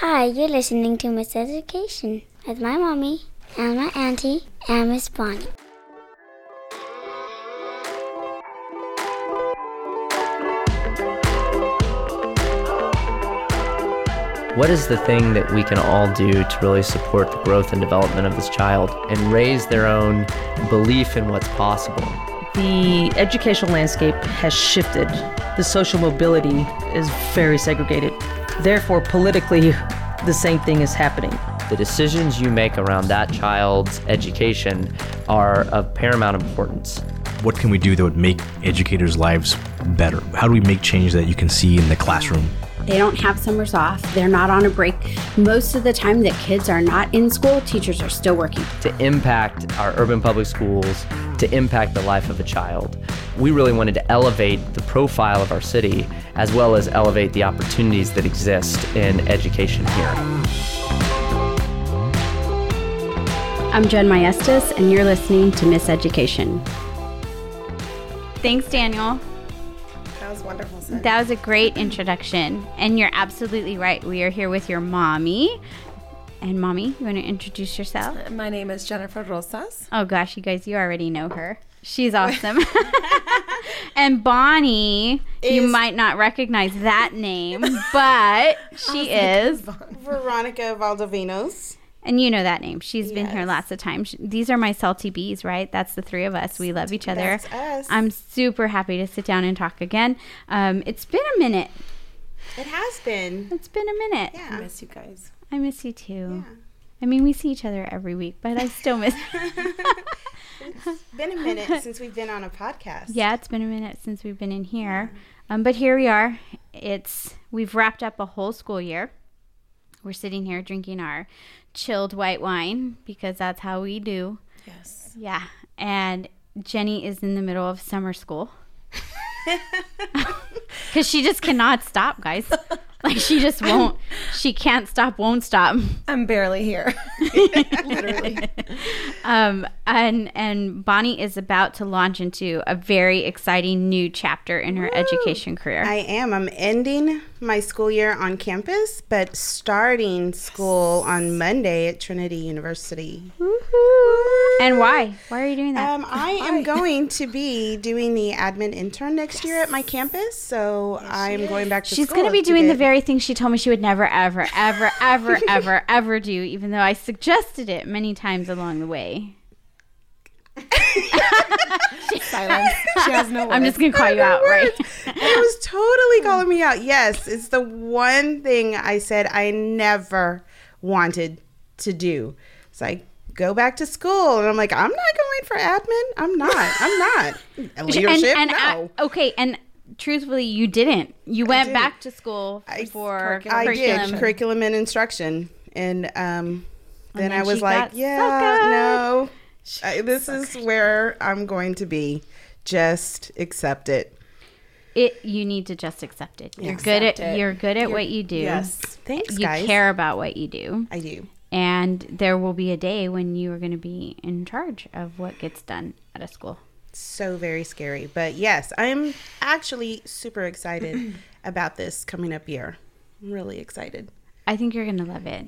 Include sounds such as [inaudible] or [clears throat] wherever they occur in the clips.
Hi, you're listening to Miss Education with my mommy and my auntie and Miss Bonnie. What is the thing that we can all do to really support the growth and development of this child and raise their own belief in what's possible? The educational landscape has shifted. The social mobility is very segregated. Therefore, politically, the same thing is happening. The decisions you make around that child's education are of paramount importance. What can we do that would make educators' lives better? How do we make change that you can see in the classroom? They don't have summers off. They're not on a break. Most of the time that kids are not in school, teachers are still working. To impact our urban public schools, to impact the life of a child. We really wanted to elevate the profile of our city as well as elevate the opportunities that exist in education here. I'm Jen Maestas, and you're listening to Miss Education. Thanks, Daniel. That was wonderful. Sid. That was a great introduction. And you're absolutely right. We are here with your mommy. And mommy, you want to introduce yourself? My name is Jennifer Rosas. Oh gosh, you guys, you already know her. She's [laughs] awesome. [laughs] and Bonnie, you might not recognize that name, but she is. Veronica Valdovinos. And you know that name. She's been here lots of times. These are my salty Bs, right? That's the three of us. We love each other. That's us. I'm super happy to sit down and talk again. Um, it's been a minute. It has been. It's been a minute. Yeah. I miss you guys. I miss you too. I mean, we see each other every week, but I still miss. [laughs] It's been a minute [laughs] since we've been on a podcast. yeah, it's been a minute since we've been in here, um, but here we are. It's we've wrapped up a whole school year. We're sitting here drinking our chilled white wine because that's how we do. Yes. Yeah, and Jenny is in the middle of summer school [laughs] because she just cannot stop, guys. [laughs] Like she just won't. She can't stop, won't stop. I'm barely here. [laughs] Literally. Um, and and Bonnie is about to launch into a very exciting new chapter in her education career. I am. I'm ending my school year on campus, but starting school on Monday at Trinity University. and why? Why are you doing that? Um, I am going to be doing the admin intern next year at my campus, so I'm going back to school. She's going to be doing the very thing she told me she would never, ever, ever, ever, [laughs] ever, ever do, even though I suggested it many times along the way. [laughs] Silence. She has no [laughs] I'm just going to call you out, right? it was totally calling me out. Yes, it's the one thing I said I never wanted to do. It's like go back to school, and I'm like, I'm not going for admin. I'm not. I'm not. Leadership, [laughs] and, and no. I- okay, and truthfully, you didn't. You went didn't. back to school for I curriculum. did curriculum and instruction, and um, then, then I was like, yeah, suckered. no, I, this is where I'm going to be. Just accept it. It you need to just accept it. You're good at you're good at what you do. Yes. Thanks, you guys. care about what you do. I do. And there will be a day when you are going to be in charge of what gets done at a school. So very scary, but yes, I'm actually super excited [clears throat] about this coming up year. I'm really excited. I think you're going to love it.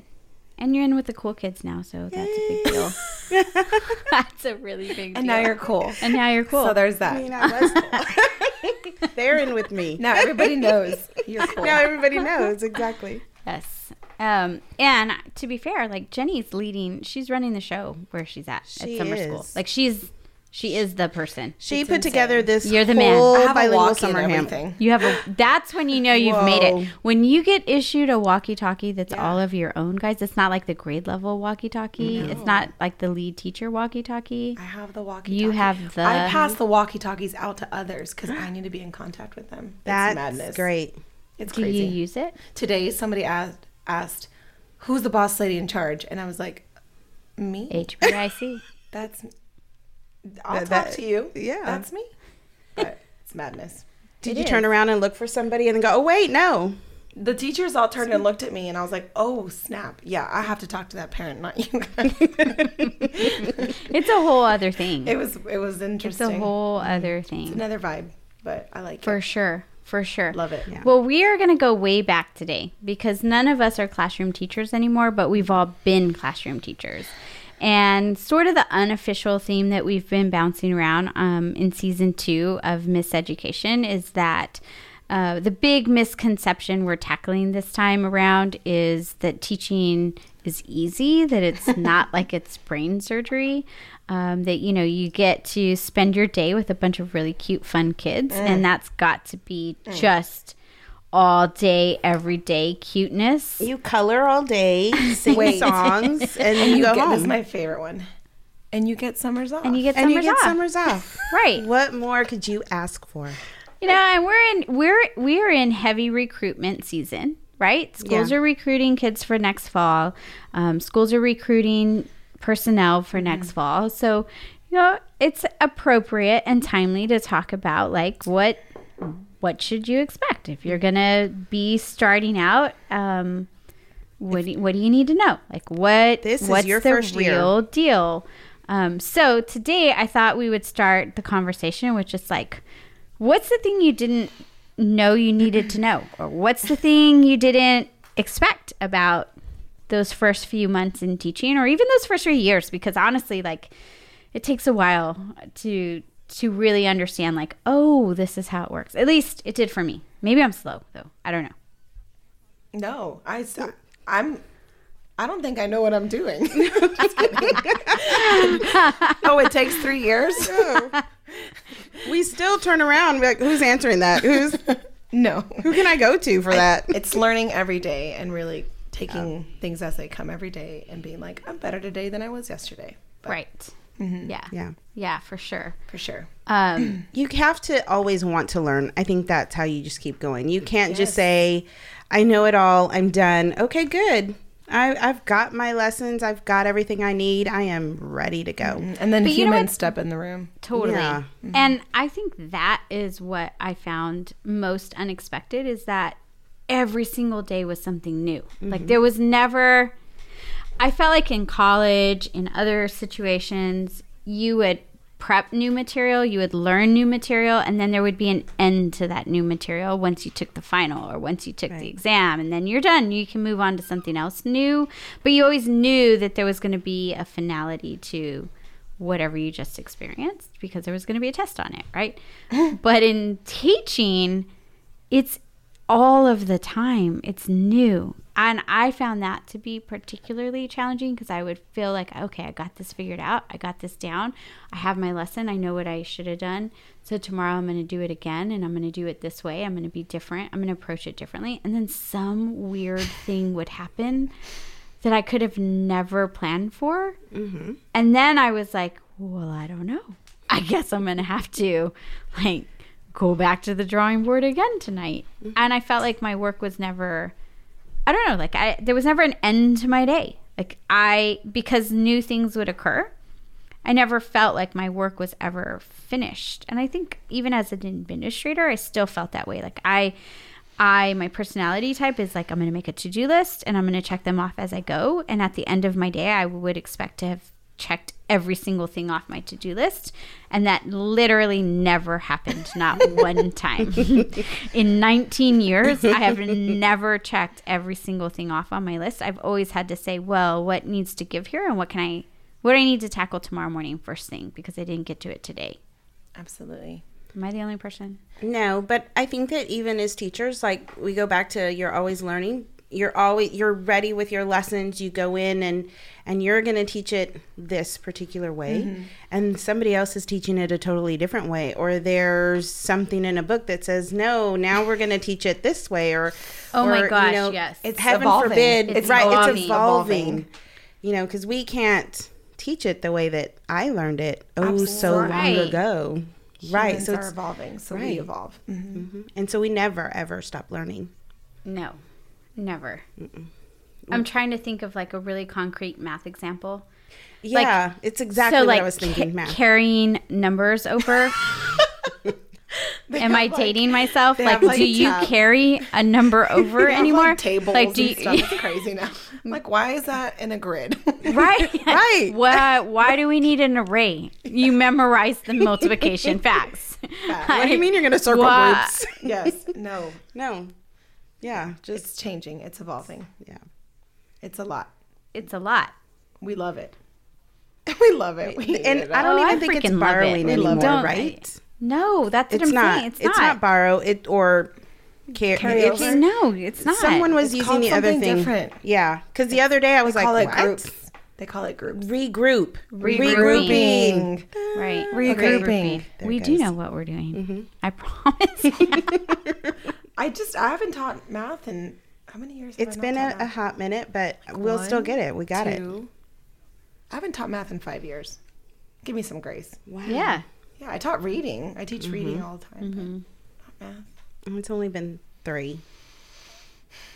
And you're in with the cool kids now, so that's a big deal. [laughs] that's a really big deal. And now you're cool. And now you're cool. So there's that. I mean, I was cool. [laughs] They're in with me. now everybody knows you're cool. Now everybody knows exactly. yes. Um, and to be fair, like Jenny's leading, she's running the show where she's at She at summer school. Like she's she is the person. She put together this You're the man. I have a bilingual walk-in summer and camp. everything. You have a. That's when you know you've made it. When you get issued a walkie-talkie that's all of your own, guys. It's not like the grade level walkie-talkie. It's not like the lead teacher walkie-talkie. I have the walkie. Talkie. You have the- I pass the walkie talkies out to others because I need to be in contact with them. It's That's madness. great. It's Do crazy. you use it? Today, somebody asked, asked, "Who's the boss lady in charge?" And I was like, "Me." HBIC. [laughs] That's. I'll That- talk that- to you. yeah. that's me. But it's madness. [laughs] Did you turn around and look for somebody and then go, oh, wait, no. The teachers all turned and looked at me, and I was like, "Oh snap! Yeah, I have to talk to that parent, not you guys." [laughs] It's a whole other thing. it was it was it's interesting. a whole mm-hmm. other It's thing. another vibe, but I like it. For it. sure. for sure. Love it. Yeah. Well, we are going to go way back today because none of us are classroom teachers anymore, but we've all been classroom teachers. And sort of the unofficial theme that we've been bouncing around um, in season two of Miss Education is that uh, the big misconception we're tackling this time around is that teaching is easy, that it's [laughs] not like it's brain surgery. Um, that you know you get to spend your day with a bunch of really cute, fun kids, and that's got to be just all day, every day cuteness. You color all day, [laughs] sing Wait. songs, [laughs] and you, You go get, home. this is my favorite one. And you get summers off. And you get and summers you get off. summers off. [laughs] Right. What more could you ask for? You know, and we're in we're we're in heavy recruitment season, right? Schools Yeah. are recruiting kids for next fall. Um, schools are recruiting personnel for next fall. So, you know, it's appropriate and timely to talk about like what what should you expect if you're gonna be starting out. Um, what do, what do you need to know? Like what This is what's your the first year. real deal? Um, so today I thought we would start the conversation with just like, what's the thing you didn't know you needed to know, or what's the thing you didn't expect about those first few months in teaching, or even those first few years? Because honestly, like, it takes a while to to really understand like oh this is how it works at least it did for me maybe i'm slow though i don't know No, I, I'm. I don't think I know what I'm doing. [laughs] [laughs] oh, it takes three years. [laughs] We still turn around. and be Like, who's answering that? Who's No, who can I go to for that? it's learning every day and really taking things as they come every day and being like, I'm better today than I was yesterday. But right Mm-hmm. yeah Yeah. yeah for sure for sure. um [clears throat] You have to always want to learn. I think that's how you just keep going. You can't just say, "I know it all. I'm done." Okay, good. I, I've got my lessons. I've got everything I need. I am ready to go. Mm-hmm. And then But you know humans step in the room. Totally. Yeah. Mm-hmm. And I think that is what I found most unexpected is that every single day was something new. Like there was never I felt like in college, in other situations, you would prep new material, you would learn new material, and then there would be an end to that new material once you took the final or once you took the exam, and then you're done. You can move on to something else new. But you always knew that there was going to be a finality to whatever you just experienced because there was going to be a test on it, right? [laughs] but in teaching, it's all of the time. It's new. And I found that to be particularly challenging because I would feel like, okay, I got this figured out. I got this down. I have my lesson. I know what I should have done. So tomorrow I'm going to do it again and I'm going to do it this way. I'm going to be different. I'm going to approach it differently. And then some weird [laughs] thing would happen that I could have never planned for. Mm-hmm. And then I was like, well, I don't know. I guess I'm going to have to like go back to the drawing board again tonight. Mm-hmm. And I felt like my work was never I don't know, like I there was never an end to my day. Like I because new things would occur. I never felt like my work was ever finished. And I think even as an administrator, I still felt that way. Like I I my personality type is like I'm going to make a to-do list and I'm going to check them off as I go and at the end of my day I would expect to have checked every single thing off my to-do list and that literally never happened not [laughs] one time in 19 years i have never checked every single thing off on my list i've always had to say well what needs to give here and what can i what do i need to tackle tomorrow morning first thing because i didn't get to it today Absolutely. am i the only person No, but I think that even as teachers, like we go back to you're always learning. You're always you're ready with your lessons. You go in and and you're going to teach it this particular way, and somebody else is teaching it a totally different way. Or there's something in a book that says no, now we're going to teach it this way. Or Oh my or, gosh, yes. it's heaven evolving. forbid, It's right? evolving. It's evolving. Evolving. You know, because we can't teach it the way that I learned it oh so long Right. ago. Right. So are it's evolving, so right. we evolve. Mhm. and so we never ever stop learning. no never i'm trying to think of like a really concrete math example Yeah, it's exactly what I was thinking. ca- Math. carrying numbers over [laughs] Am I like- dating myself? Like, like, do you tab- carry a number [laughs] over anymore? Like, tables like, do and you, stuff. It's [laughs] crazy now. I'm like, why is that in a grid? right? Right. Why? Why do we need an array? You memorize the multiplication facts. What do you mean you're going to circle Why- groups? yes. No. No. Yeah, just It's changing. It's evolving. yeah. It's a lot. It's a lot. We love it. [laughs] We love it. We And it. I don't Oh, even I think it's freaking love it. borrowing anymore, Don't- right? No, that's what It's I'm not. saying. It's, It's, not. borrow it or care. Carry It's, over. No, it's not. someone was It's using the other thing. different. Yeah, because the other day I was They like, call it what? groups. They call it groups. Regroup. Regrouping. Right. Regrouping. There we do know what we're doing. Mm-hmm. I [laughs] promise. [laughs] I just I haven't taught math in how many years? have It's I not been a, a hot minute, but we'll still get it. We got it. I haven't taught math in five years. Give me some grace. Wow. yeah. Yeah, I taught reading. I teach Mm-hmm. reading all the time. But not math. It's only been three,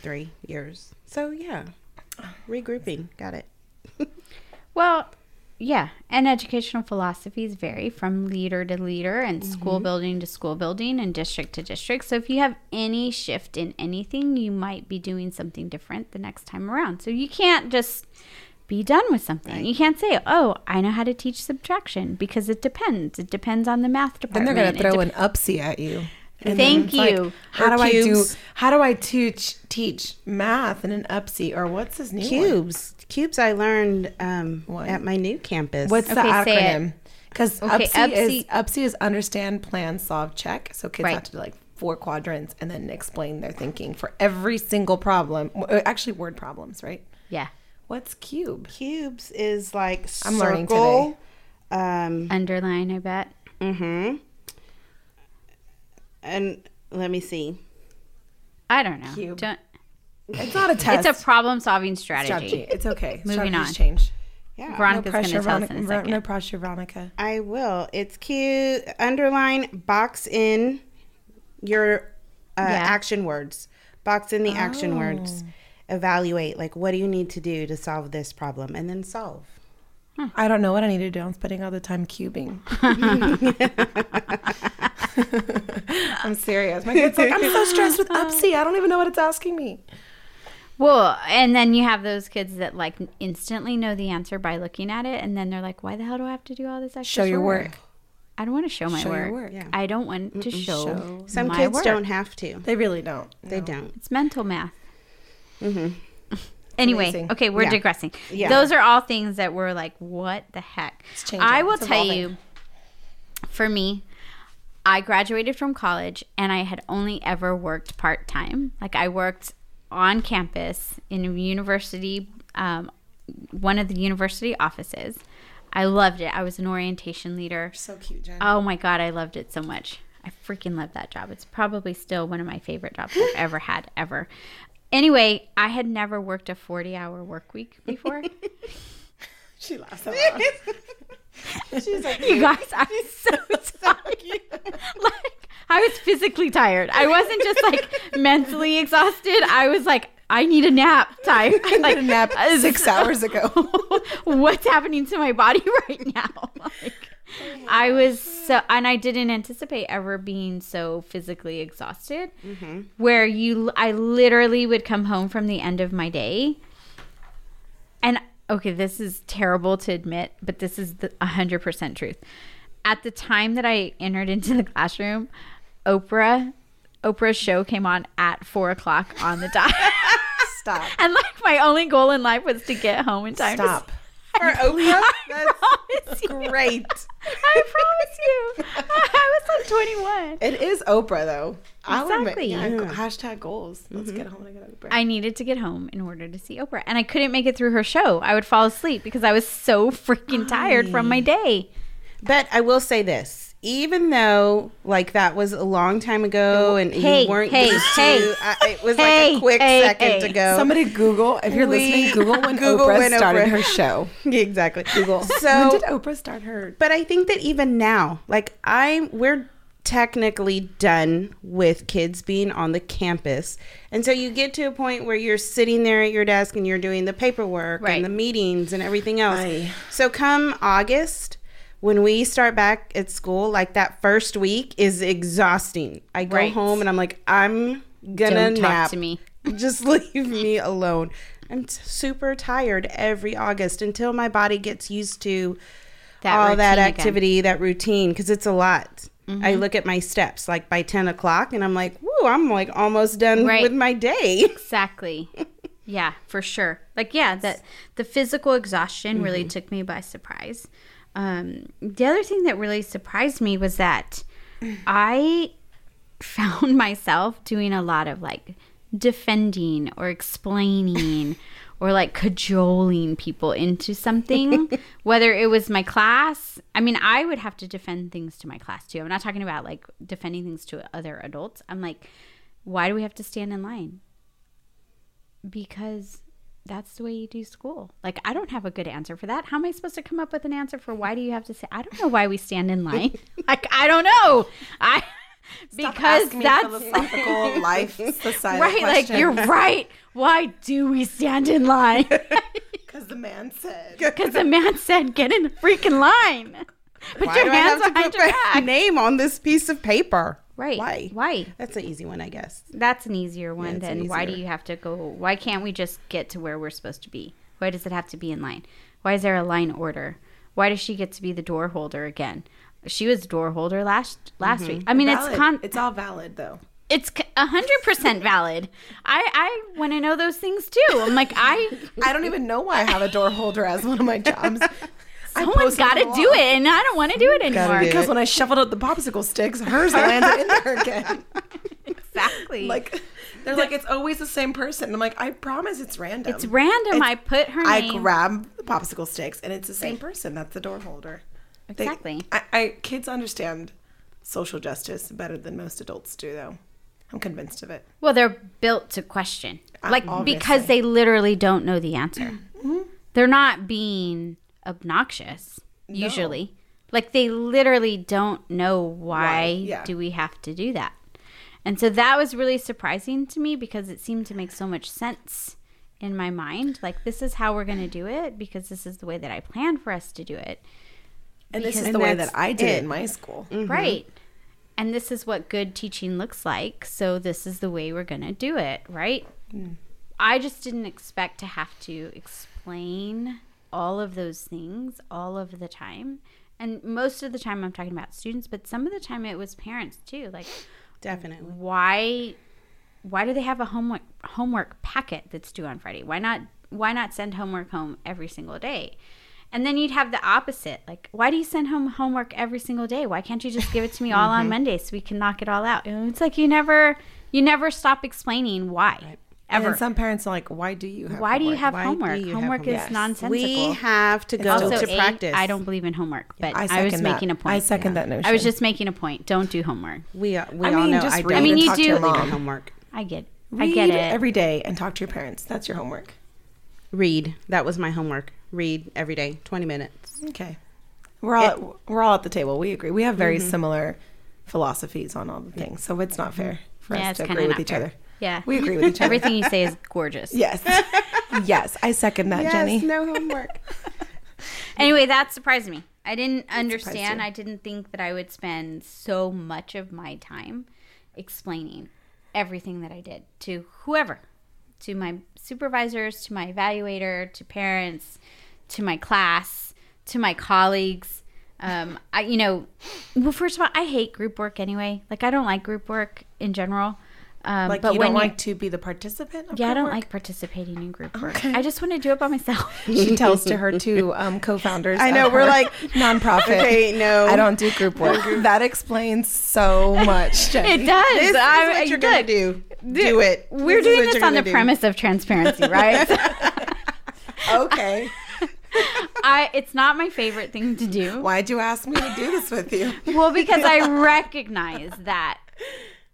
three years. So yeah, [sighs] regrouping. Got it. Well, yeah, and educational philosophies vary from leader to leader and mm-hmm. school building to school building and district to district. So if you have any shift in anything, you might be doing something different the next time around. So you can't just be done with something. You can't say, "Oh, I know how to teach subtraction," because it depends. It depends on the math department. Then they're gonna throw dep- an upsie at you. And Thank you. Like, how Or do I do? How do I teach teach math in an upsie or what's his new one? Cubes. Cubes. I learned um, at my new campus. What's the Okay, say it. acronym? Because Okay, UPSI, is UPSI UPSI is understand, plan, solve, check. So kids Right. have to do like four quadrants and then explain their thinking for every single problem. Uh, Actually, word problems, right? yeah, What's cube? cubes is like I'm learning circle. Um, underline. I bet. mm-hmm. And let me see. I don't know. Cube. Don't- It's not a test. [laughs] it's a problem-solving strategy. strategy. It's okay. [laughs] Moving Strategies on. change. Yeah. Veronica's no going pressure, to tell us in a Veronica. second. No pressure, Veronica. I will. It's cute. Underline, box in your uh, Yeah. action words. Box in the action words. Evaluate. Like, what do you need to do to solve this problem? And then solve. Hmm. I don't know what I need to do. I'm spending all the time cubing. [laughs] [laughs] I'm serious. My kid's like, I'm so stressed with UPSI. I don't even know what it's asking me. Well, and then you have those kids that like instantly know the answer by looking at it, and then they're like, "Why the hell do I have to do all this extra?" Show your work. I don't want to show my Show work. your work. Yeah. I don't want to show. Show. Some my kids work. don't have to. They really don't. They don't. It's mental math. Mm-hmm. Anyway, Amazing. okay, we're Yeah. digressing. Yeah. Those are all things that were like, what the heck? I will It's tell evolving. you, for me, I graduated from college and I had only ever worked part time. Like I worked on campus in a university, um, one of the university offices. I loved it. I was an orientation leader. So cute, Jen. Oh my god, I loved it so much. I freaking love that job. It's probably still one of my favorite jobs I've ever had ever. Anyway, I had never worked a 40-hour work week [laughs] before. she laughs out loud. [laughs] you guys, I'm so tired. [laughs] like I was physically tired. I wasn't just like mentally exhausted. I was like I need a nap tired. I like a nap six hours ago. what's happening to my body right now? Like, I was so, and I didn't anticipate ever being so physically exhausted. Mm-hmm. Where you, I literally would come home from the end of my day, and okay, this is terrible to admit, but this is the hundred percent truth. At the time that I entered into the classroom, Oprah, Oprah's show came on at four o'clock on the dot. [laughs] Stop. [laughs] And like my only goal in life was to get home in time. to Stop. For Oprah? I [laughs] promise you. Great. I promise you. I was like 21. It is Oprah though. I would make, Exactly. yeah, hashtag goals. Let's mm-hmm. get home and get Oprah. I needed to get home in order to see Oprah, and I couldn't make it through her show. I would fall asleep because I was so freaking tired from my day. But I will say this. Even though, like, that was a long time ago and Hey, you weren't hey, used hey. to, I, it was Hey, like a quick hey, second hey. to go. Somebody Google if you're We- listening. Google when [laughs] Google Oprah when started Oprah- her [laughs] show. exactly. Google. So- when did Oprah start her? But I think that even now, like I we're technically done with kids being on the campus. And so you get to a point where you're sitting there at your desk and you're doing the paperwork Right. and the meetings and everything else. Aye. So come August, when we start back at school, like that first week is exhausting. I go Right. home and I'm like, I'm gonna Don't talk nap. to me. [laughs] Just leave me alone. I'm t- super tired every August until my body gets used to That all that routine again. activity, that routine, because it's a lot. Mm-hmm. I look at my steps like by 10 o'clock and I'm like, whoo, I'm like almost done Right. with my day. [laughs] Exactly. yeah, for sure. Like, yeah, that the physical exhaustion really took me by surprise. Um, the other thing that really surprised me was that I [laughs] found myself doing a lot of like defending or explaining [laughs] or like cajoling people into something, whether it was my class. I mean, I would have to defend things to my class too. I'm not talking about like defending things to other adults. I'm like, why do we have to stand in line? because that's the way you do school. Like, I don't have a good answer for that. How am I supposed to come up with an answer for why do you have to say? I don't know why we stand in line. [laughs] like, I don't know. I because me that's philosophical [laughs] life society right. Like, you're right. Why do we stand in line? [laughs] because the man said. Because the man said, "Get in the freaking line." Put Why your do I hands have to behind put your my back. name on this piece of paper? Right. Why? Why? That's an easy one, I guess. That's an easier one an than why do you have to go? Why can't we just get to where we're supposed to be? Why does it have to be in line? Why is there a line order? Why does she get to be the door holder again? She was door holder last last mm-hmm. week. I mean, Valid. it's con- it's all valid though. it's hundred percent valid. I I want to know those things too. I'm like I [laughs] I don't even know why I have a door holder as one of my jobs. [laughs] I someone's posted got to do it, and I don't want to do it anymore. do Because it. when I shuffled out the popsicle sticks, hers [laughs] landed in there again. [laughs] Exactly. Like they're like, it's always the same person. I'm like, I promise it's random. it's random. It's- I put her I name. grab the popsicle sticks and it's the same person. That's the door holder. They- Exactly. I, I kids understand social justice better than most adults do, though. I'm convinced of it. Well, they're built to question, Uh, like obviously. because they literally don't know the answer. They're not being obnoxious usually. Like they literally don't know why, Why, yeah. do we have to do that. And so that was really surprising to me because it seemed to make so much sense in my mind. Like this is how we're going to do it because this is the way that I planned for us to do it. And this is the way that I did it it. in my school. Mm-hmm. Right. And this is what good teaching looks like. So this is the way we're going to do it, right? Hmm. I just didn't expect to have to explain all of those things all of the time. And most of the time I'm talking about students, but some of the time it was parents too. Like Definitely. why why do they have a homework homework packet that's due on Friday? Why not why not send homework home every single day? And then you'd have the opposite. Like, why do you send home homework every single day? Why can't you just give it to me all on mm-hmm. Monday so we can knock it all out? And it's like you never you never stop explaining why. And Ever. then some parents are like, why do you have why do you homework? have Why homework? you homework homework? is Yes. nonsensical. We have to go also, to A, practice. I don't believe in homework, but I I, was that. making a point. I second that notion. I was just making a point. Don't do homework. We, uh, we I all mean, know just I read don't. I mean, you talk to your do- mom. homework. I get I get it. every day and talk to your parents. That's your homework. Read. That was my homework. Read every day, 20 minutes. Okay. We're all at, we're all at the table. We agree. We have very similar philosophies on all the things, so it's not fair for Yeah, us to agree with each fair. other. Yeah. We agree with each other. Everything you say is gorgeous. [laughs] Yes. yes, I second that, Jenny. no homework. [laughs] Anyway, that surprised me. I didn't understand. I didn't think that I would spend so much of my time explaining everything that I did to whoever, to my supervisors, to my evaluator, to parents, to my class, to my colleagues. Um, I, you know, well, first of all, I hate group work anyway. Like, I don't like group work in general. Um, like but you when don't you're- like to be the participant. Of yeah, I don't work? like participating in group work. Okay. I just want to do it by myself. [laughs] She tells to her two um, co-founders. I know, we're her like, [laughs] nonprofit. okay, no. I don't do group work. [laughs] that explains so much. Jenny. It does. This is I- what you're going to look, do. Do it. We're is doing this on the do. premise of transparency, right? Okay. I it's not my favorite thing to do. Why'd you ask me to do this with you? Well, because I recognize that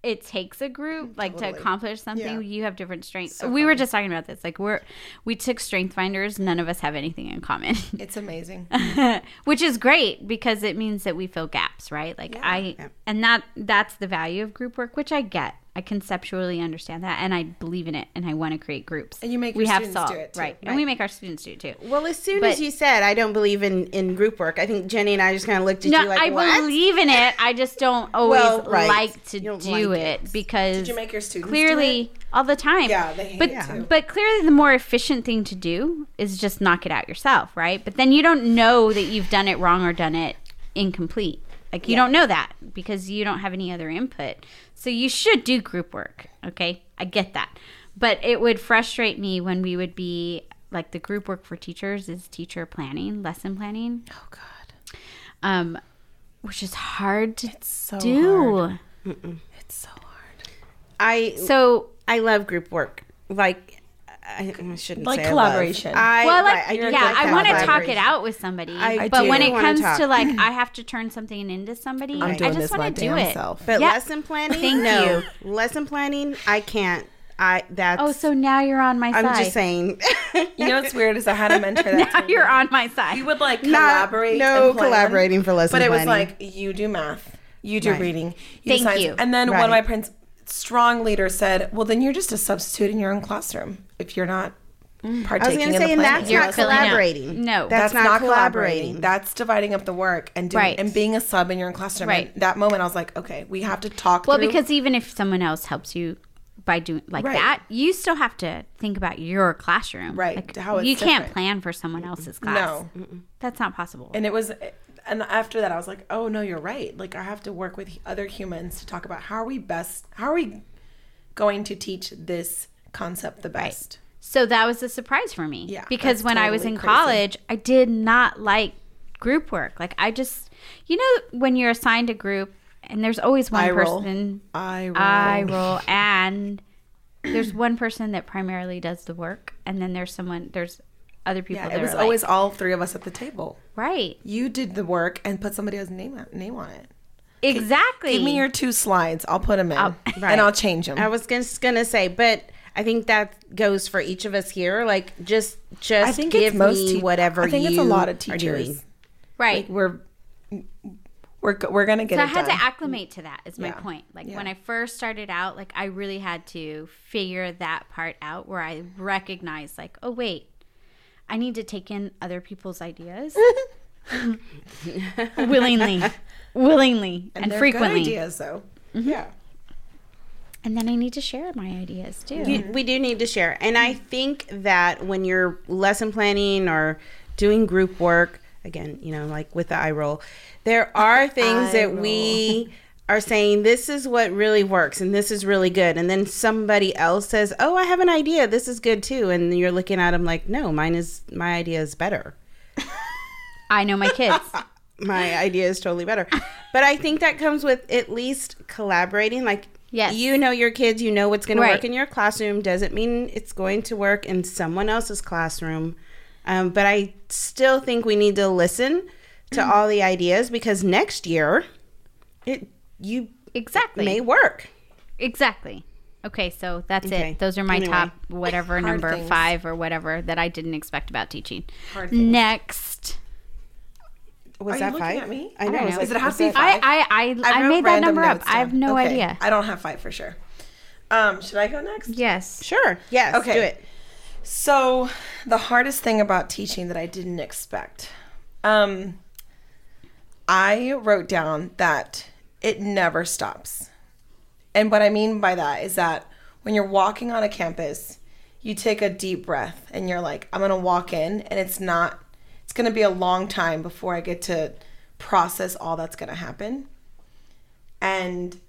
it takes a group like to accomplish something. You have different strengths. we were just talking about this. Like we're we took strength finders. None of us have anything in common. [laughs] It's amazing. [laughs] which is great because it means that we fill gaps right like i and that that's the value of group work which i get I conceptually understand that, and I believe in it, and I want to create groups. And you make we have students solve do it, too. right, and we make our students do it too. Well, as soon But- as you said, I don't believe in, in group work, I think Jenny and I just kind of looked at No, you like, I what? believe in it. I just don't [laughs] always Well, right. like to don't like it, it. because Did you make your students do clearly all the time. Yeah, they hate but it too. but clearly the more efficient thing to do is just knock it out yourself, right? But then you don't know that you've done it wrong or done it incomplete. Like you don't know that because you don't have any other input. So you should do group work, okay? I get that. But it would frustrate me when we would be like the group work for teachers is teacher planning, lesson planning. Oh God, Um which is hard to so do. hard. It's so hard. I So I love group work. Like I, I mm, shouldn't Like say collaboration. I, love. I, well, like, right, I yeah, like I want to talk it out with somebody. I but do when it wanna comes talk. to like, [clears throat] I have to turn something into somebody. I'm I doing just want to do damn it. self. But Yeah. lesson planning, Thank no. Lesson planning, I can't. I that's. Oh, so now you're on my side. I'm just saying. [laughs] You know what's weird is I had a [laughs] mentor that now you're on my side. You would like Not- collaborate. no and plan, collaborating for lesson But it was like you do math, you do Right. reading, you Thank you. And then one of my prince strong leader said, "Well, then you're just a substitute in your own classroom if you're not mm. I was going to in say, the and planning." that's You're not collaborating. No. that's, That's, not, not collaborating. That's dividing up the work and doing Right. and being a sub in your own classroom. Right. And that moment, I was like, okay, we have to talk. well, through- because even if someone else helps you by doing like Right. that, you still have to think about your classroom. Right, Like, how it's you can't plan for someone else's class. no, That's not possible. and it was and after that i was like oh no you're right like i have to work with other humans to talk about how are we best how are we going to teach this concept the best So that was a surprise for me. Yeah, Because when I was totally in crazy. college, I did not like group work. Like I just, you know, when you're assigned a group and there's always one roll. person, i roll. I roll, and there's one person that primarily does the work, and then there's someone, there's other people. yeah it was always like, all three of us at the table right. you did the work and put somebody else's name name on it Exactly. give me your two slides i'll put them in I'll- Right. and i'll change them I was just going to say, but I think that goes for each of us here. Like, just just I think give it's most me te- whatever I think it's a lot of teachers. doing. right. we're we're we're gonna get so I had done. to acclimate to that. Is my Yeah. point. Like Yeah. when I first started out, like I really had to figure that part out, where I recognized, like, oh wait, I need to take in other people's ideas [laughs] willingly, willingly, and, they're frequently, good ideas though Mm-hmm. yeah and then I need to share my ideas too. You- we do need to share. And I think that when you're lesson planning or doing group work, again, you know, like with the eye roll, there are things Eye that we are saying this is what really works and this is really good. And then somebody else says, "Oh, I have an idea. This is good too." And you're looking at them like, "No, mine is my idea is better." [laughs] I know my kids. [laughs] my idea is totally better. But I think that comes with at least collaborating. Like, Yes. you know your kids, you know what's going to work in your classroom. Doesn't mean it's going to work in someone else's classroom. Um, but I still think we need to listen to all the ideas because next year, it you exactly. may work. Exactly. Okay, so that's Okay. it. Those are my Anyway. top whatever number things. five or whatever that I didn't expect about teaching. Hard. Next. Was Are you that looking five? at me? I I know. don't know. like, Does it have was to five? I I I, I wrote made that number up. notes I have no Okay. idea. I don't have five for sure. Um, should I go next? Yes. Sure. Yes. Okay. Do it. So the hardest thing about teaching that I didn't expect, um, I wrote down that it never stops. And what I mean by that is that when you're walking on a campus, you take a deep breath and you're like, I'm gonna walk in, and it's not. It's gonna be a long time before I get to process all that's gonna happen. And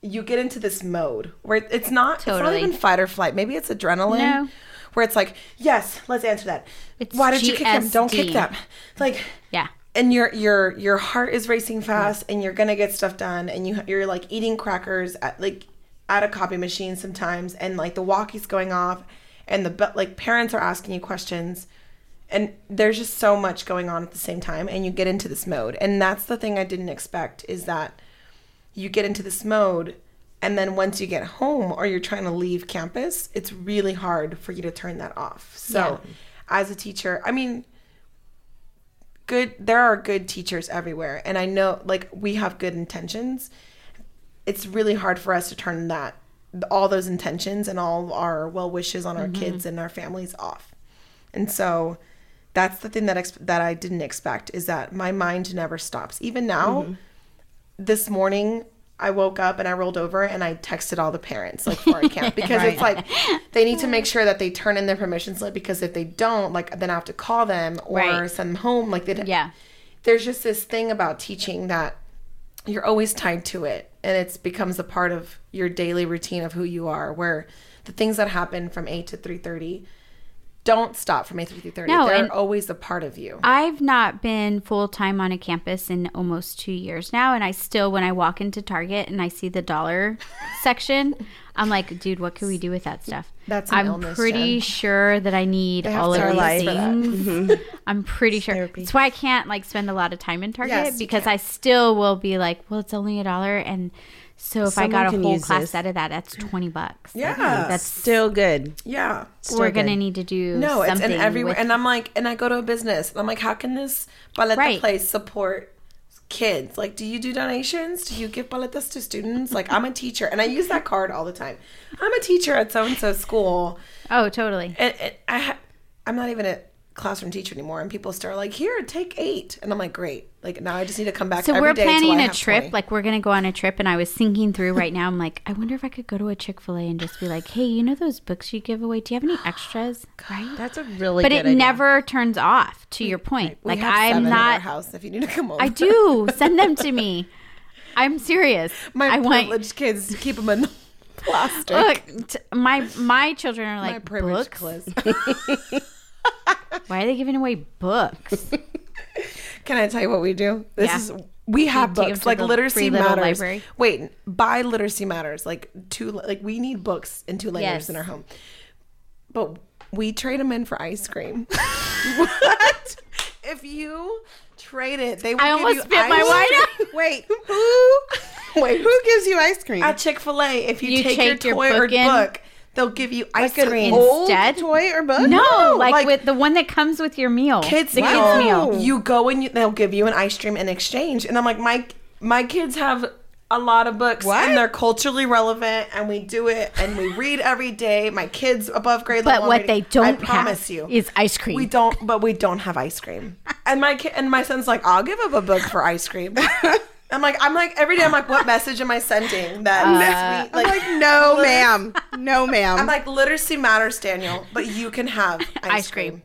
you get into this mode where it's not Totally. it's not even fight or flight. Maybe it's adrenaline. No. Where it's like, yes, let's answer that. It's Why did you kick them? Don't kick them. Like Yeah. And your your your heart is racing fast and you're gonna get stuff done and you you're like eating crackers at like at a copy machine sometimes and like the walkie's going off and the but like parents are asking you questions and there's just so much going on at the same time and you get into this mode. And that's the thing i didn't expect is that you get into this mode and then once you get home or you're trying to leave campus it's really hard for you to turn that off. So as a teacher i mean good there are good teachers everywhere and i know like we have good intentions it's really hard for us to turn that all those intentions and all our well wishes on our mm-hmm. kids and our families off. And so that's the thing that ex- that I didn't expect is that my mind never stops. Even now, mm-hmm. this morning I woke up and I rolled over and I texted all the parents like for our [laughs] camp because it's like they need to make sure that they turn in their permission slip because if they don't, like then I have to call them or Right. send them home. Like they Yeah. there's just this thing about teaching that you're always tied to it and it becomes a part of your daily routine of who you are where the things that happen from 8 to 3.30 don't stop from 8 to 3.30 No, they're always a part of you I've not been full time on a campus in almost two years now, and I still, when I walk into Target and I see the dollar [laughs] section, I'm like, dude, what can we do with that stuff? That's I'm illness, pretty Jen. sure that I need all of these life for that. things. Mm-hmm. [laughs] I'm pretty sure. That's why I can't like spend a lot of time in Target Yes, because I still will be like, well, it's only a dollar, and so if I got a whole class this. set of that, that's twenty bucks. Yeah. Mm-hmm. that's Still good. yeah we're gonna need to do no it's something in everywhere with- and i'm like and i go to a business and i'm like how can this paleta Right. place support kids like do you do donations do you give paletas to students like i'm a teacher and i use that card all the time i'm a teacher at so and so school oh, totally. and, and I ha- I'm not even a classroom teacher anymore, and people start like, "Here, take eight. and I'm like, "Great!" Like now, I just need to come back. So we're planning a trip. 20. Like we're gonna go on a trip, and I was thinking through right now. I'm like, I wonder if I could go to a Chick Fil A and just be like, Hey, you know those books you give away? Do you have any [gasps] extras? Right. That's a really But it idea. never turns off. To your point, We like I'm seven at our not. house. If you need to come over, I do [laughs] send them to me. I'm serious. My I want. privileged kids keep them in the [laughs] plastic. Look, t- my my children are like privileged books. [laughs] kids. [laughs] Why are they giving away books? [laughs] Can I tell you what we do? This Yeah. is we have take 'em books to like the literacy free little matters. library? Wait, buy literacy matters. Like two, like we need books in two languages Yes. in our home, but we trade them in for ice cream. [laughs] what? If you trade it, they will I give almost you spit ice my wine cream. out. Wait, who? Wait, Who gives you ice cream? at Chick Fil A, if you, You take your take your toy or book in? book, they'll give you ice like cream. old Instead? toy or book? No, like, like- with the one that comes with your meal. kids the meal. kids meal. You go and you, they'll give you an ice cream in exchange. And I'm like, my my kids have a lot of books What? and they're culturally relevant and we do it and we read every day. My kids above grade level. But level. what already- they don't I promise have you is ice cream. We don't, but we don't have ice cream. And my kid and my son's like, I'll give up a book for ice cream. [laughs] I'm like, I'm like every day. I'm like, what [laughs] message am I sending? That Uh, sweet, I'm like, like, no, ma'am. No, ma'am. [laughs] I'm like, literacy matters, Daniel, but you can have ice, Ice cream. cream.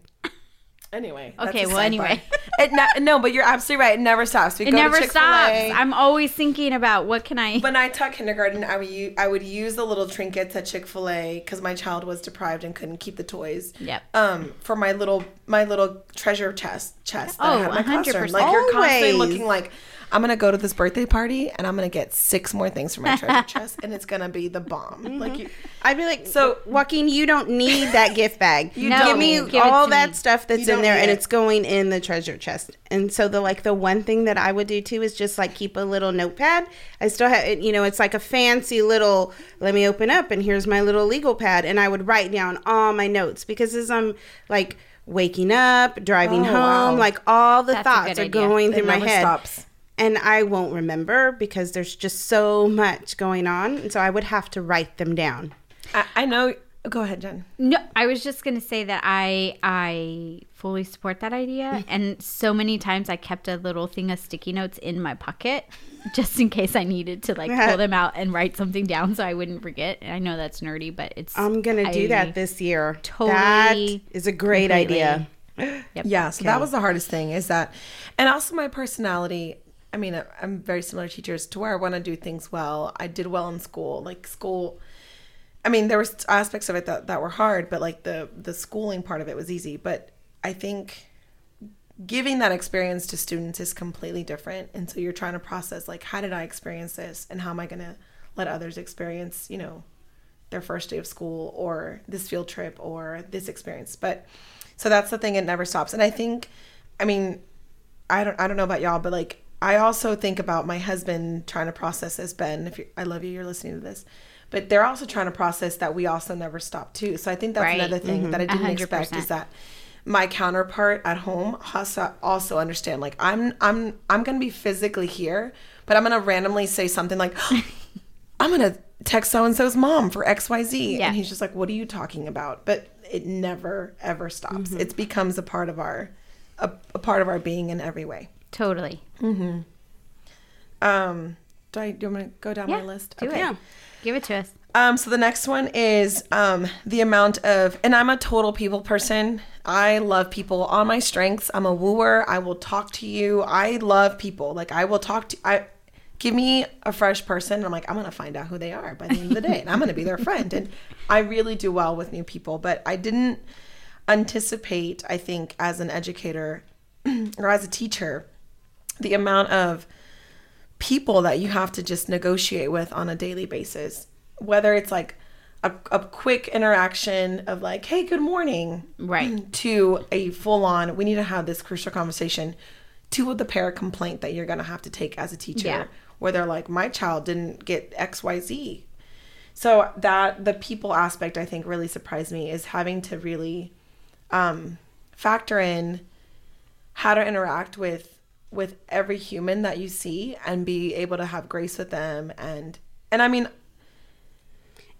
Anyway. Okay, well, anyway. [laughs] it ne- no, but you're absolutely right. It never stops. We it go never Chick-fil-A. stops. I'm always thinking about what can I. when I taught kindergarten, I would use, I would use the little trinkets at Chick Fil A because my child was deprived and couldn't keep the toys. Yep. Um, for my little my little treasure chest chest. That I Oh, had in my 100%. classroom. Like you're constantly Always. looking like I'm gonna go to this birthday party and I'm gonna get six more things from my treasure [laughs] chest and it's gonna be the bomb. Mm-hmm. Like you, I'd be like, So- so Joaquin, you don't need that gift bag. You No, give me give it all that me. stuff that's You in there, and it. it's going in the treasure chest. And so the like the one thing that I would do too is just like keep a little notepad. I still have, it, you know, it's like a fancy little. Let me open up, and here's my little legal pad, and I would write down all my notes because as I'm like waking up, driving Oh, home, wow. like all the That's thoughts are idea. going It through my head stops. And I won't remember because there's just so much going on. And so I would have to write them down. I, I know. Go ahead, Jen. No, I was just gonna say that I I fully support that idea, mm. and so many times I kept a little thing of sticky notes in my pocket, [laughs] just in case I needed to like pull [laughs] them out and write something down so I wouldn't forget. I know that's nerdy, but it's I'm going to do that this year. totally, That is a great completely. [gasps] idea. Yeah, so that was the hardest thing is that, and also my personality. I mean, I'm very similar teachers to where I want to do things well. I did well in school, like school. I mean, there was aspects of it that, that were hard, but like the the schooling part of it was easy. But I think giving that experience to students is completely different, and so you're trying to process like, how did I experience this, and how am I going to let others experience, you know, their first day of school or this field trip or this experience. But so that's the thing; it never stops. And I think, I mean, I don't, I don't know about y'all, but like, I also think about my husband trying to process this. Ben, if I love you, you're listening to this, but they're also trying to process that we also never stop too. So I think that's Right. another thing that I didn't expect 100%. is that my counterpart at home has to also understand like I'm I'm I'm gonna be physically here, but I'm gonna randomly say something like [laughs] I'm gonna text so and so's mom for X Y Z, and he's just like, "What are you talking about?" But it never ever stops. Mm-hmm. It becomes a part of our a, a part of our being in every way. Totally. Um, do I do you want to go down Yeah. my list? Do it. Give it to us. Um, so the next one is um, the amount of, and I'm a total people person. I love people on my strengths. I'm a wooer. I will talk to you. I love people. Like I will talk to. I give me a fresh person. And I'm like I'm gonna find out who they are by the end of the day, and I'm gonna be their friend. And I really do well with new people. But I didn't anticipate. I think as an educator [clears throat] or as a teacher, the amount of people that you have to just negotiate with on a daily basis whether it's like a, a quick interaction of like hey good morning Right. to a full on we need to have this crucial conversation to the parent complaint that you're going to have to take as a teacher Yeah. where they're like my child didn't get xyz so that the people aspect i think really surprised me is having to really um, factor in how to interact with with every human that you see and be able to have grace with them and and i mean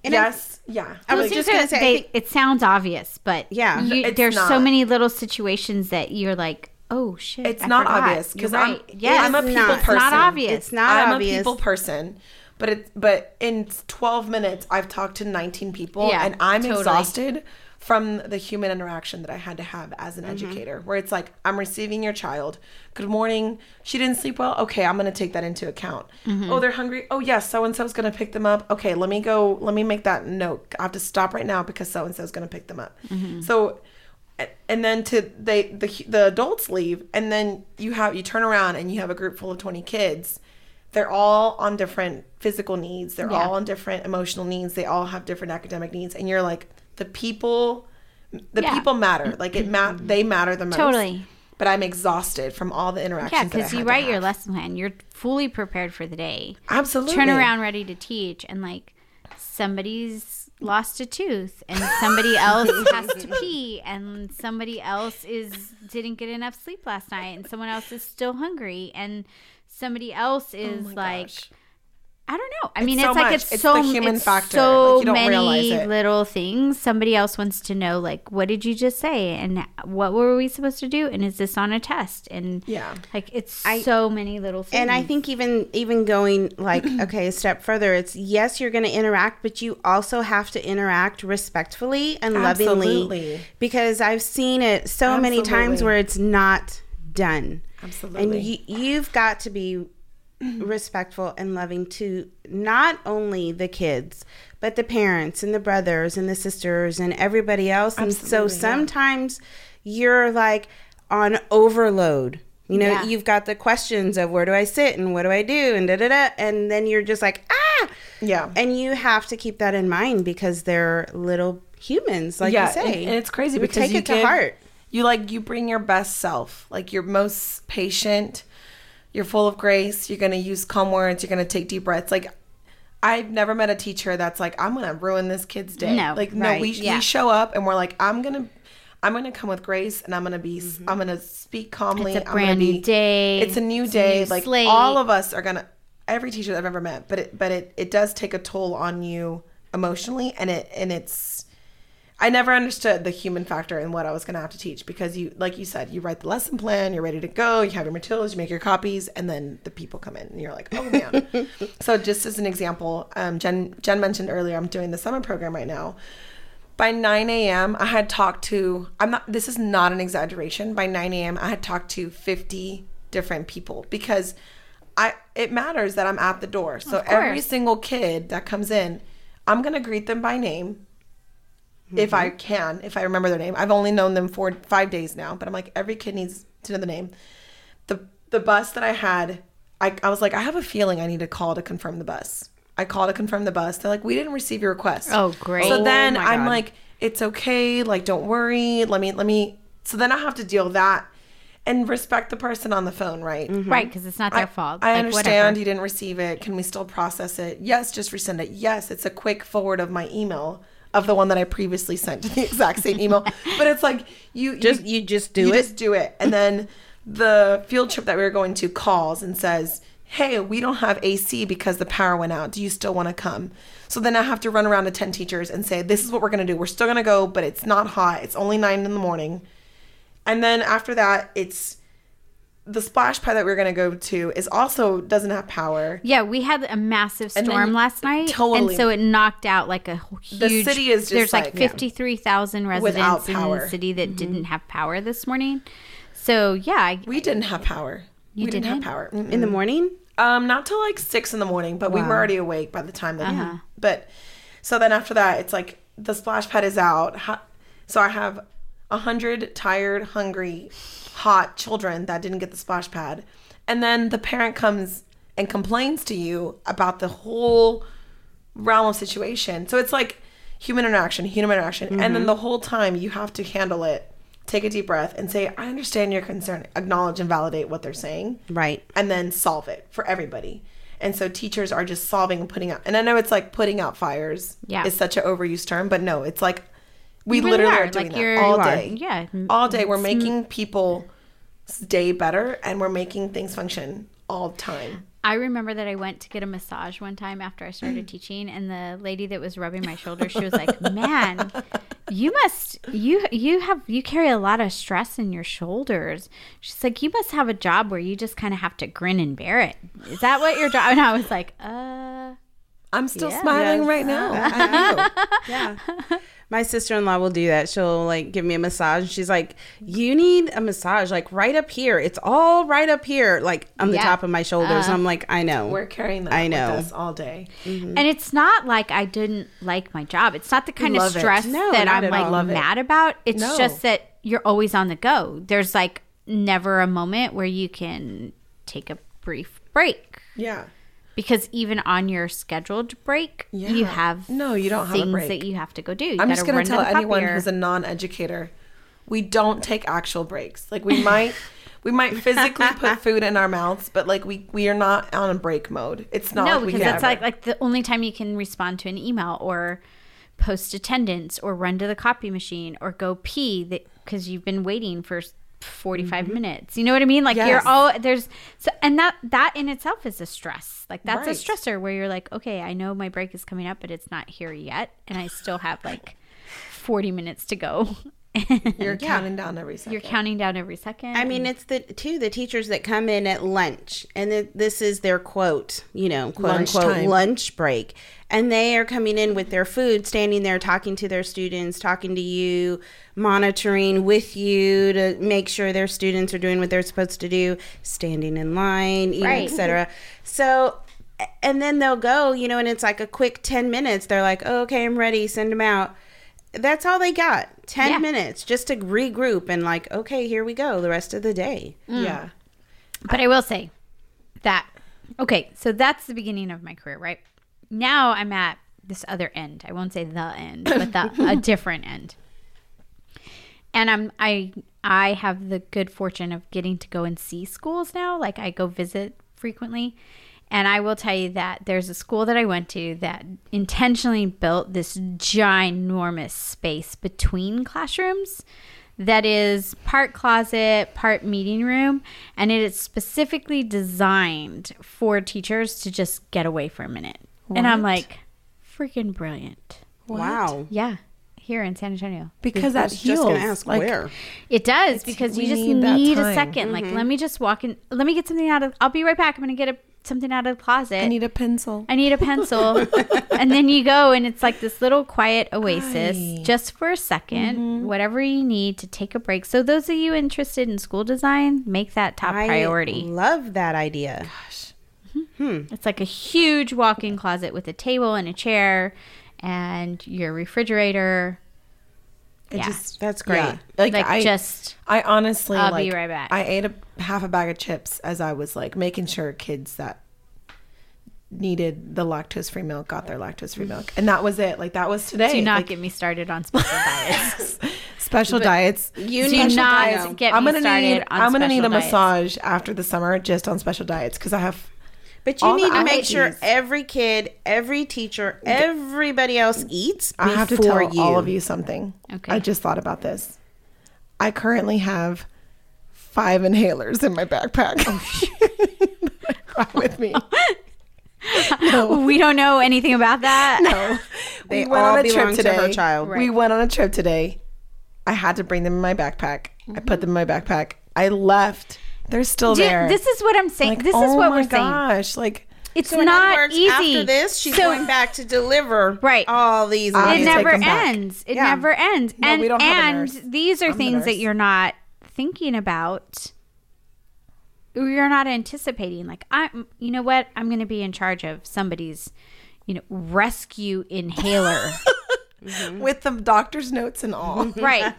And I- yes yeah I was just gonna say, They- think- it sounds obvious, but Yeah. you, It's there's so many little situations that you're like, oh shit, it's I not forgot. obvious because right. I'm yes, I'm a people not. person. It's not obvious. It's not I'm obvious. a people person, but it's but in 12 minutes I've talked to 19 people Yeah, and I'm totally. exhausted from the human interaction that I had to have as Mm-hmm. an educator. Where it's like I'm receiving your child. Good morning. She didn't sleep well. Okay, I'm going to take that into account. Mm-hmm. Oh, they're hungry. Oh, yes, so and so's going to pick them up. Okay, let me go. Let me make that note. I have to stop right now because so and so's going to pick them up. Mm-hmm. So and then to they the the adults leave and then you have you turn around and you have a group full of 20 kids they're all on different physical needs they're Yeah. all on different emotional needs they all have different academic needs and you're like the people the Yeah. people matter like it mat mm-hmm. they matter the most Totally. but i'm exhausted from all the interactions Yeah, because you write your lesson plan. You're fully prepared for the day. absolutely Turn around ready to teach, and like somebody's lost a tooth, and somebody [laughs] else has to pee, and somebody else is didn't get enough sleep last night, and someone else is still hungry, and somebody else oh is Oh like. gosh. I don't know. I mean, so it's like it's, It's so the human it's factor. So Like, you don't many realize it. little things. Somebody else wants to know, like, what did you just say, and what were we supposed to do, and is this on a test? And Yeah. like it's I- so many little things. and I think even even going like [clears throat] okay a step further, it's yes you're going to interact, but you also have to interact respectfully and lovingly Absolutely. because I've seen it so many times where it's not done. Absolutely. And you, you've got to be respectful and loving to not only the kids, but the parents and the brothers and the sisters and everybody else. and so Absolutely, yeah. sometimes you're like on overload. You know, Yeah. you've got the questions of where do I sit and what do I do and da da da. And then you're just like, ah. Yeah. And you have to keep that in mind because they're little humans, like you say. and, it's crazy because take you it to give- heart. You like you bring your best self, like you're most patient. You're full of grace. You're gonna use calm words. You're gonna take deep breaths. Like I've never met a teacher that's like, I'm gonna ruin this kid's day. No, like no, right, we yeah. we show up and we're like, I'm gonna. I'm gonna come with grace, and I'm gonna be. Mm-hmm. I'm gonna speak calmly. It's a brand new day. It's a new It's a day. new like slate. all of us are gonna. Every teacher that I've ever met, but it, but it, it does take a toll on you emotionally, and it, and it's. I never understood the human factor in what I was going to have to teach because you, like you said, you write the lesson plan, you're ready to go, you have your materials, you make your copies, and then the people come in, and you're like, oh man. [laughs] so just as an example, um, Jen Jen mentioned earlier, I'm doing the summer program right now. By 9 a.m., I had talked to. I'm not. This is not an exaggeration. By 9 a.m., I had talked to 50 different people because I. It matters that I'm at the door. So every single kid that comes in, I'm gonna greet them by name if I mm-hmm. can, if I remember their name. I've only known them for five days now, but I'm like, every kid needs to know the name. The the bus that I had, I, I was like, I have a feeling I need to call to confirm the bus. I call to confirm the bus. They're like, we didn't receive your request. Oh, great. So Oh then my I'm like, it's okay. Like, don't worry. Let me, let me. So then I have to deal with that and respect the person on the phone, right? Mm-hmm. right because it's not their I, fault. I Like, understand whatever. you didn't receive it. Can we still process it? Yes, just resend it. Yes, it's a quick forward of my email of the one that I previously sent to the [laughs] exact same email. but it's like you Just you, you just do you it. just do it. And then the field trip that we were going to calls and says, hey, we don't have AC because the power went out. Do you still want to come? So then I have to run around to 10 teachers and say, this is what we're going to do. We're still going to go, but it's not hot. It's only nine in the morning. And then after that, it's the splash pad that we're going to go to is also doesn't have power. Yeah, we had a massive And then- storm last night, Totally. and so it knocked out like a huge. The city is just there's like like, yeah. fifty three thousand Without residents in power. the city that didn't have power this morning. So yeah, I, We didn't have power. You we didn't, didn't? have power. In the morning? Um, not till like six in the morning, but we were already awake by the time that. Uh-huh. But so then after that, it's like the splash pad is out. So I have a hundred tired, hungry, hot children that didn't get the splash pad, and then the parent comes and complains to you about the whole realm of situation. So it's like human interaction, human interaction, and Mm-hmm. then the whole time you have to handle it. Take a deep breath and say, "I understand your concern." Acknowledge and validate what they're saying Right. and then solve it for everybody. And so teachers are just solving and putting out. And I know it's like putting out fires. Yeah. is such an overused term, but no, it's like we really literally are. are, doing Like, that all You are. day. Yeah. all day. We're making people's day better, and we're making things function all the time. I remember that I went to get a massage one time after I started teaching, and the lady that was rubbing my shoulder, she was like, [laughs] "Man, you must you you have you carry a lot of stress in your shoulders." She's like, "You must have a job where you just kind of have to grin and bear it. Is that what your job?" [laughs] And I was like, "Uh." I'm still Yeah. smiling Yes. right now. I know. [laughs] Yeah. My sister in law will do that. She'll like give me a massage. She's like, You need a massage, like right up here. It's all right up here, like on the Yeah. top of my shoulders. and I'm like, I know. We're carrying that I know. with us all day. Mm-hmm. And it's not like I didn't like my job. It's not the kind of love it. stress No, that I'm like all. Love it. mad about. It's No. just that you're always on the go. There's like never a moment where you can take a brief break. Yeah. Because even on your scheduled break, you have No, you don't have a things that you have to go do. You I'm just going to tell anyone who's a non-educator, we don't take actual breaks. Like we might, we might physically put [laughs] food in our mouths, but like we we are not on a break mode. It's not. no, like because that's like like the only time you can respond to an email or post attendance or run to the copy machine or go pee because you've been waiting for 45 minutes you know what i mean like Mm-hmm. Yes. you're all there's so and that that in itself is a stress like that's Right. a stressor where you're like okay i know my break is coming up but it's not here yet and i still have like 40 minutes to go [laughs] you're counting down every second. you're counting down every second I mean, it's the two the teachers that come in at lunch, and it, this is their quote, you know, quote unquote Lunchtime. lunch break, and they are coming in with their food, standing there talking to their students, talking to you, monitoring with you to make sure their students are doing what they're supposed to do, standing in line, you know, Right. etc. So. And then they'll go, you know, and it's like a quick 10 minutes. They're like, oh, okay, I'm ready, send them out. That's all they got 10 Yeah. minutes just to regroup and, like, okay, here we go the rest of the day. Mm. yeah. But I will say that okay, so that's the beginning of my career, right? Now I'm at this other end. I won't say the end, but the [coughs] a different end. And I'm I I have the good fortune of getting to go and see schools now. Like I go visit frequently. And I will tell you that there's a school that I went to that intentionally built this ginormous space between classrooms that is part closet, part meeting room, and it is specifically designed for teachers to just get away for a minute. And I'm like, freaking brilliant. Wow. Yeah, here in San Antonio. Because that's Just heals. gonna ask like, where. It does because you just need need, that a time. second. Like, mm-hmm. let me just walk in. Let me get something out of. I'll be right back. I'm gonna get a, something out of the closet. I need a pencil. I need a pencil. [laughs] and then you go and it's like this little quiet oasis Aye. just for a 2nd mm-hmm. whatever you need to take a break. So those of you interested in school design, make that top I priority. love that idea. Gosh. Mm-hmm. Hmm. It's like a huge walk-in closet with a table and a chair and your refrigerator. It Yeah. just That's great. yeah. Like, Like I just I honestly I'll like be right back. I ate a half a bag of chips as I was like making sure kids that needed the lactose free milk got their lactose free milk. And that was it. Like that was today. do not Like, get me started on special [laughs] diets. special diets. You Do need not diets. get I'm gonna started need I'm gonna need a diets. massage after the summer just on special diets because I have But you All need the to make sure activities. every kid, every teacher, everybody else eats I have to before tell all of you something. Okay. I just thought about this. I currently have five inhalers in my backpack. Oh, [laughs] cry with me. [laughs] No. We don't know anything about that. No. [laughs] They we went all on a belong trip to today. her child. We went on a trip today. I had to bring them in my backpack. I put mm-hmm. them in my backpack. I left. They're still Do- there. This is what I'm saying. Like, this is oh what we're saying. gosh, Like It's So in not other words, easy. after this, she's So- going back to deliver Right. all these. Ah, it never ends. It Yeah. never ends. No, and we don't have a and nurse. these are I'm things that you're not thinking about. You're not anticipating. Like I'm, you know what? I'm going to be in charge of somebody's, you know, rescue inhaler. [laughs] Mm-hmm. with the doctor's notes and all. Mm-hmm. right.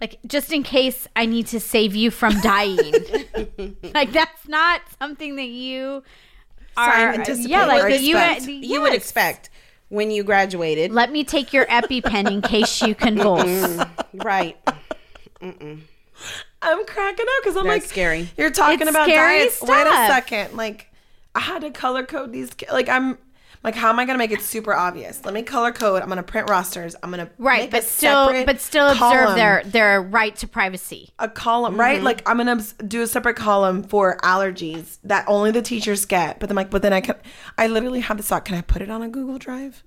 Like just in case I need to save you from dying. [laughs] like that's not something that you are. anticipate Yeah, like or you. expect. you would expect when you graduated. Let me take your EpiPen in case you convulse. right. Mm-mm. I'm cracking up because I'm That's like, scary. You're talking It's about scary diets. Wait a second. Like, I had to color code these. Like, I'm like, how am I gonna make it super obvious? Let me color code. I'm gonna print rosters. I'm gonna Right, make but still, but still observe their their right to privacy. a column, right? Mm-hmm. Like I'm gonna do a separate column for allergies that only the teachers get. But then like, but then I can, I literally have this thought. Can I put it on a Google Drive?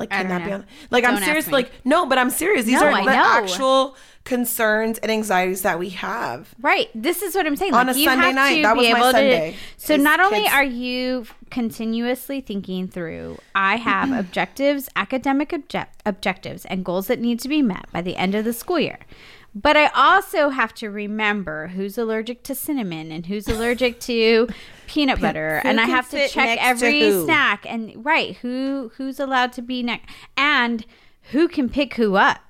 Like, can that be on? Like, I'm Don't ask serious. Like, no, but I'm serious. These No, are the actual concerns and anxieties that we have. Right. This is what I'm saying. On like, a Sunday night, that was my Sunday, to. So not only kids- are you continuously thinking through, I have objectives, academic obje- objectives, and goals that need to be met by the end of the school year. But I also have to remember who's allergic to cinnamon and who's allergic to [laughs] peanut butter, and I have to check next to every snack and right who who's allowed to be next and who can pick who up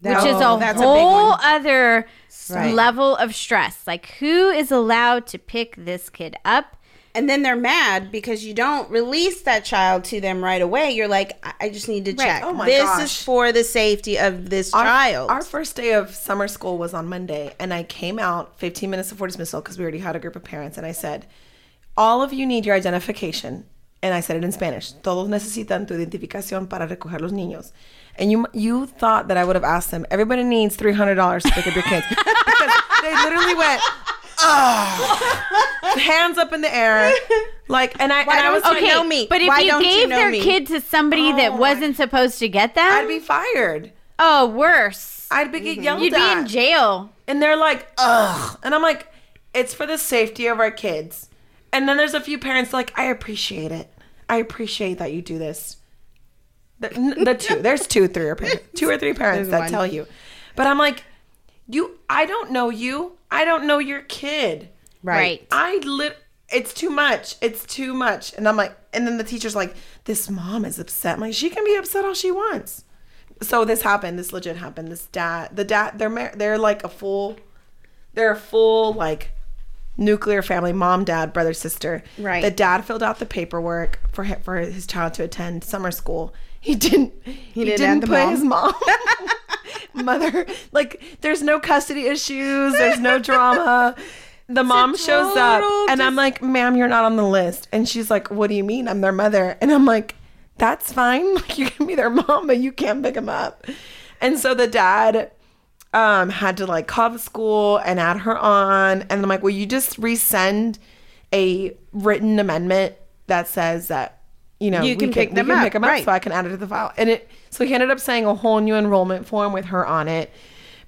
which is Oh, a a whole one. other Right. level of stress. Like, who is allowed to pick this kid up? And then they're mad because you don't release that child to them right away. You're like, I, I just need to check. Oh my this gosh. is for the safety of this Our, child. our first day of summer school was on Monday, and I came out 15 minutes before dismissal because we already had a group of parents, and I said, "All of you need your identification." And I said it in Spanish. Todos necesitan tu identificación para recoger los niños. And you you thought that I would have asked them. Everybody needs three hundred dollars to pick up your kids [laughs] because they literally went, oh, hands up in the air, like, and I and I was don't like, you know me? But if Why you don't you gave know their me? kid to somebody that Oh, wasn't supposed to get them, I'd be fired. oh, worse. I'd be get yelled You'd be in jail. And they're like, ugh. And I'm like, it's for the safety of our kids. And then there's a few parents like, I appreciate it. I appreciate that you do this. The, the two, there's two, three or parents, two or three [laughs] parents that one. tell you. But I'm like, you, I don't know you. I don't know your kid. Right. I lit. It's too much. It's too much. And I'm like, and then the teacher's like, this mom is upset. I'm like, she can be upset all she wants. So this happened. This legit happened. This dad, the dad, they're mar- they're like a full, they're a full like nuclear family. Mom, dad, brother, sister. Right. The dad filled out the paperwork for him, for his child to attend summer school. He didn't. He, didn't didn't, add the put mom. his mom. [laughs] Mother, [laughs] like, there's no custody issues. There's no drama. The mom shows up, and I'm like, "Ma'am, you're not on the list." And she's like, "What do you mean? I'm their mother." And I'm like, "That's fine. [laughs] Like, you can be their mom, but you can't pick them up." And so the dad um, had to like call the school and add her on. And I'm like, "Will you just resend a written amendment that says that?" You know, You can pick them can up, pick 'em up, right. so I can add it to the file. And it, so he ended up saying a whole new enrollment form with her on it.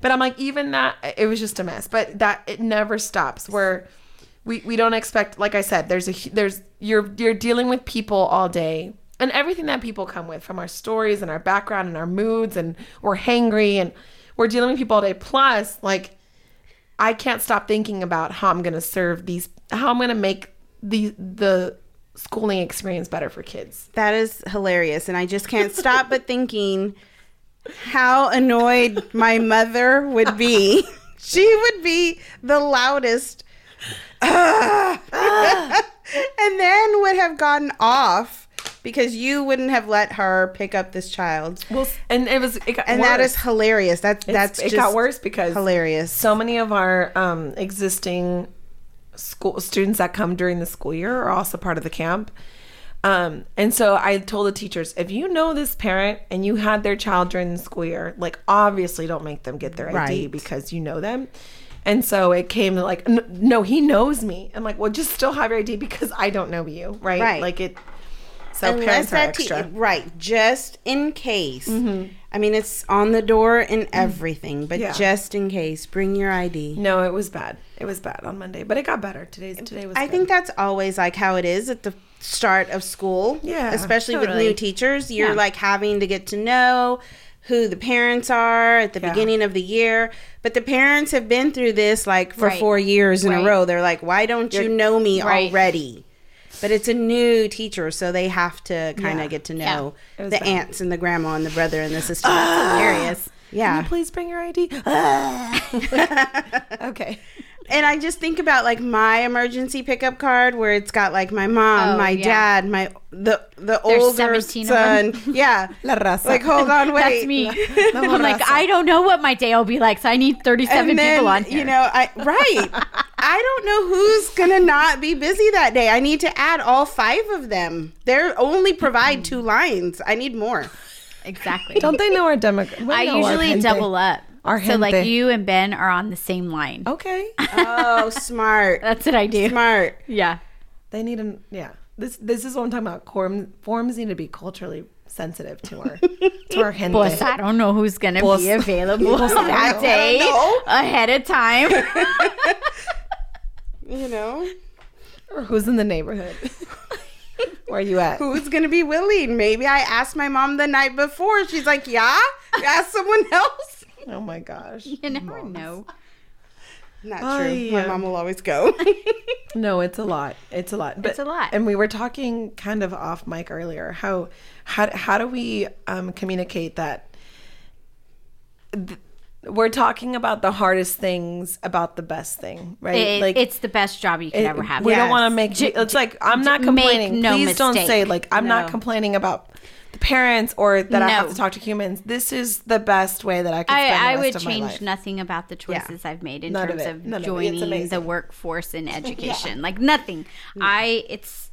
But I'm like, even that, it was just a mess. But that it never stops. Where we we don't expect, like I said, there's a there's you're you're dealing with people all day and everything that people come with from our stories and our background and our moods and we're hangry and we're dealing with people all day. Plus, like I can't stop thinking about how I'm gonna serve these, how I'm gonna make the the schooling experience better for kids. That is hilarious. And I just can't stop but thinking how annoyed my mother would be. [laughs] She would be the loudest. [laughs] and then would have gotten off because you wouldn't have let her pick up this child. Well, and it was, it got And that worse. is hilarious. That, It's- that's it got worse because hilarious. So many of our um, existing school students that come during the school year are also part of the camp. Um, and so I told the teachers, if you know this parent and you had their child during the school year, like obviously don't make them get their ID Right. because you know them. And so it came like, no, he knows me. I'm like, well, just still have your ID because I don't know you, right? Right. Like it. So parents are extra. Mm-hmm. right, just in case. I mean, it's on the door and everything, but Yeah. just in case, bring your ID. no, it was bad. It was bad on Monday, but it got better. Today's today was. I good. think that's always like how it is at the start of school. Yeah, Especially with new teachers. You're Yeah. like having to get to know who the parents are at the Yeah. beginning of the year. But the parents have been through this like for Right. four years in Right. a row. They're like, why don't you know me Right. already? But it's a new teacher, so they have to kind of Yeah. get to know It was the bad. aunts and the grandma and the brother and the [gasps] sister. Hilarious. Can yeah. you please bring your ID? [laughs] [laughs] okay. And I just think about like my emergency pickup card where it's got like my mom, Oh, my yeah. dad, my the the There's older 17 son. [laughs] Yeah. La raza. Like hold on, [laughs] wait. That's me. [laughs] I'm like, I don't know what my day will be like, so I need 37 then, people on here. you know, I right. I don't know who's gonna not be busy that day. I need to add all five of them. They're only provide two lines. I need more. exactly. Don't they know our demographic? I usually double up. Our so like you and Ben are on the same line. Okay. [laughs] Oh, smart, That's what I do. smart. Yeah. They need an yeah. This this is what I'm talking about. Forms forms need to be culturally sensitive to our to our gente. Plus, I don't know who's gonna Pues- be [laughs] available Pues, I that day ahead of time. [laughs] You know, or who's in the neighborhood. Where are you at? who's gonna be willing? Maybe I asked my mom the night before. She's like, "Yeah." Ask someone else. Oh my gosh. you never know. Not Oh, true. yeah. My mom will always go. [laughs] No, it's a lot. It's a lot. But, It's a lot. And we were talking kind of off mic earlier. How how how do we um, communicate that? th- we're talking about the hardest things about the best thing, right? It- it's the best job you could it- ever have. We don't want to make. It's like I'm not make complaining. no Please don't mistake. say like I'm not complaining about the parents or that I have to talk to humans. This is the best way that I can spend I, I the would of change nothing about the choices I've made in None terms it. of, None of joining the workforce in [laughs] education. Like nothing. I it's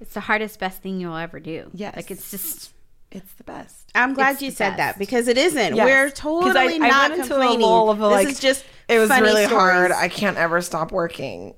it's the hardest best thing you'll ever do. Yes. Like it's just It's the best. I'm glad It's you the said that because it isn't. Yes. We're totally I, not I went into complaining. a lull of this like is just it was funny really hard. I can't ever stop working.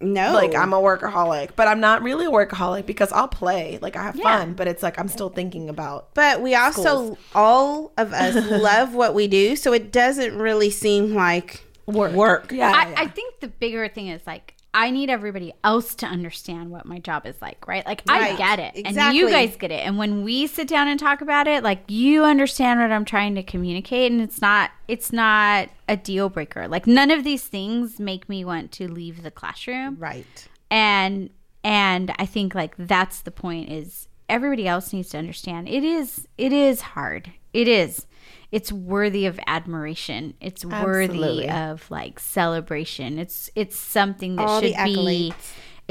No, Like I'm a workaholic, but I'm not really a workaholic because I'll play. Like I have Yeah. fun, but it's like I'm still thinking about. But we also, Schools. all of us [laughs] love what we do, so it doesn't really seem like Work. Work. Yeah. I, I think the bigger thing is like I need everybody else to understand what my job is like, right? Like I get it, and you guys get it. And when we sit down and talk about it, like you understand what I'm trying to communicate, and it's not it's not a deal breaker. Like none of these things make me want to leave the classroom, right. and and I think like that's the point is everybody else needs to understand it is it is hard. It is. It's worthy of admiration. It's worthy of like celebration. It's it's something that All should be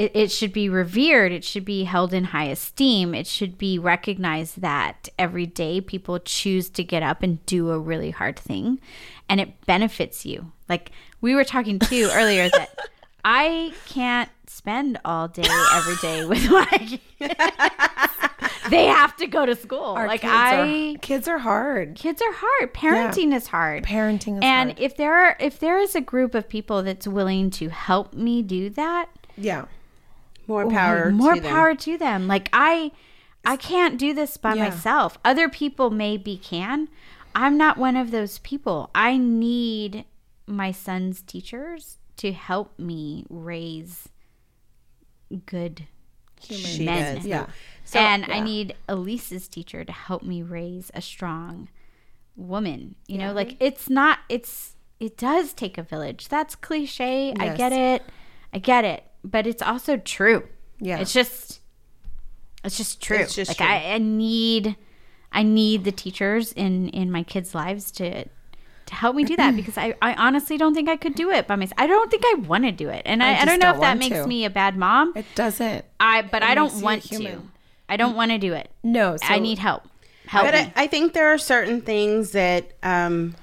it, it should be revered. It should be held in high esteem. It should be recognized that every day people choose to get up and do a really hard thing and it benefits you. Like we were talking too [laughs] earlier that I can't spend all day every day [laughs] with my kids. they have to go to school. Our like kids I are, kids are hard. kids are hard. Parenting is hard. Parenting is and hard. if there are if there is a group of people that's willing to help me do that, Yeah. More oh, power. more to them. power to them. Like I I can't do this by Yeah. myself. Other people maybe can. I'm not one of those people. I need my son's teachers to help me raise good She men. does. Yeah. and I need Elise's teacher to help me raise a strong woman. You know, like it's not it's it does take a village. That's cliche. I get it. I get it. But it's also true. Yeah. It's just it's just true. It's just like true. I, I need I need the teachers in in my kids' lives to to help me do that because I, I honestly don't think I could do it by myself. I don't think I want to do it. And I, I, just don't know don't if that makes to. me a bad mom. It doesn't. I but I don't want to. I don't want to do it. No. So I need help. Help But me. I, I think there are certain things that um,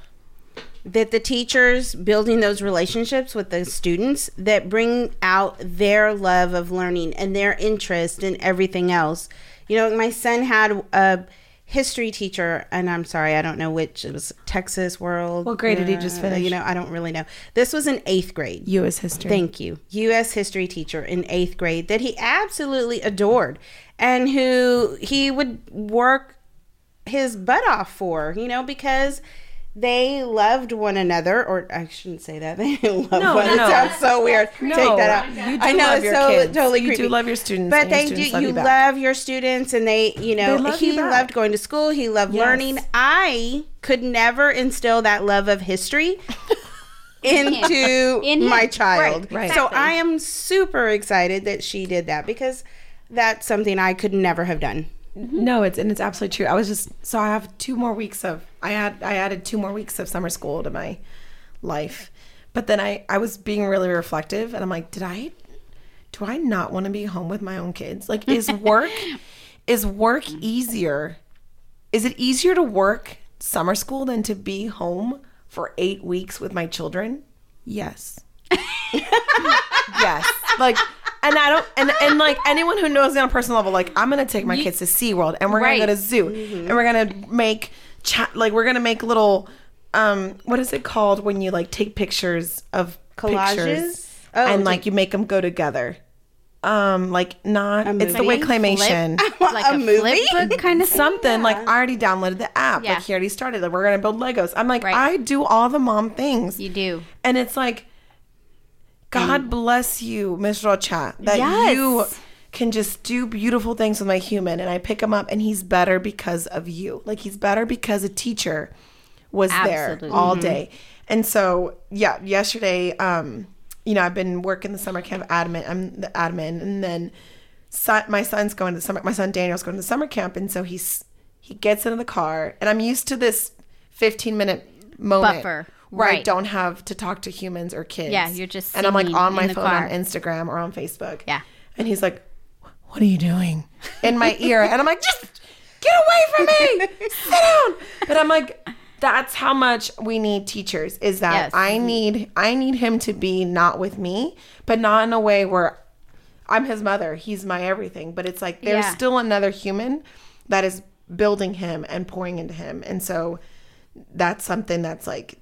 that the teachers building those relationships with the students that bring out their love of learning and their interest in everything else. You know, my son had a history teacher, and I'm sorry, I don't know which. It was Texas World. What grade did he just uh, finish? You know, I don't really know. This was in eighth grade. U.S. history. Thank you. U.S. history teacher in eighth grade that he absolutely adored and who he would work his butt off for, you know, because they loved one another, or I shouldn't say that. [laughs] They love No, one no, It sounds so weird. No, Take that out. you do I know love it's your so kids. totally You do love your students, but they do. love You love your students, and they, you know, They he you loved going to school. He loved Yes. learning. I could never instill that love of history [laughs] into In my child. Right, right. So Exactly. I am super excited that she did that because that's something I could never have done. Mm-hmm. No, it's and it's absolutely true. I was just so I have two more weeks of I had I added two more weeks of summer school to my life. But then I I was being really reflective and I'm like, did I do I not want to be home with my own kids? Like is [laughs] work is work easier? Is it easier to work summer school than to be home for 8 weeks with my children? Yes. [laughs] yes. Like and I don't and and like anyone who knows me on a personal level, like I'm gonna take my kids to SeaWorld and we're Right. gonna go to zoo and we're gonna make chat like we're gonna make little um what is it called when you like take pictures of Collages? pictures Oh, and like you make them go together. Um like not it's the way movie? claymation. [laughs] like A a, movie? flip book kind of [laughs] Something like I already downloaded the app. Yeah. Like he already started. Like we're gonna build Legos. I'm like, Right. I do all the mom things. You do. And it's like, God bless you, Miss Rocha, that Yes. you can just do beautiful things with my human. And I pick him up, and he's better because of you. Like, he's better because a teacher was there all day. And so, yeah, yesterday, um, you know, I've been working the summer camp admin. I'm the admin. And then son, my son's going to the summer, my son Daniel's going to the summer camp. And so he's, he gets into the car, and I'm used to this 15 minute moment Buffer. Where I Right. don't have to talk to humans or kids. Yeah, you're just and I'm like on my phone car. on Instagram or on Facebook. Yeah. and he's like, "What are you doing?" in my [laughs] ear, and I'm like, "Just get away from me, [laughs] sit down." But I'm like, that's how much we need teachers. Is that Yes. I mm-hmm. need I need him to be not with me, but not in a way where I'm his mother. He's my everything. But it's like there's Yeah. still another human that is building him and pouring into him, and so that's something that's like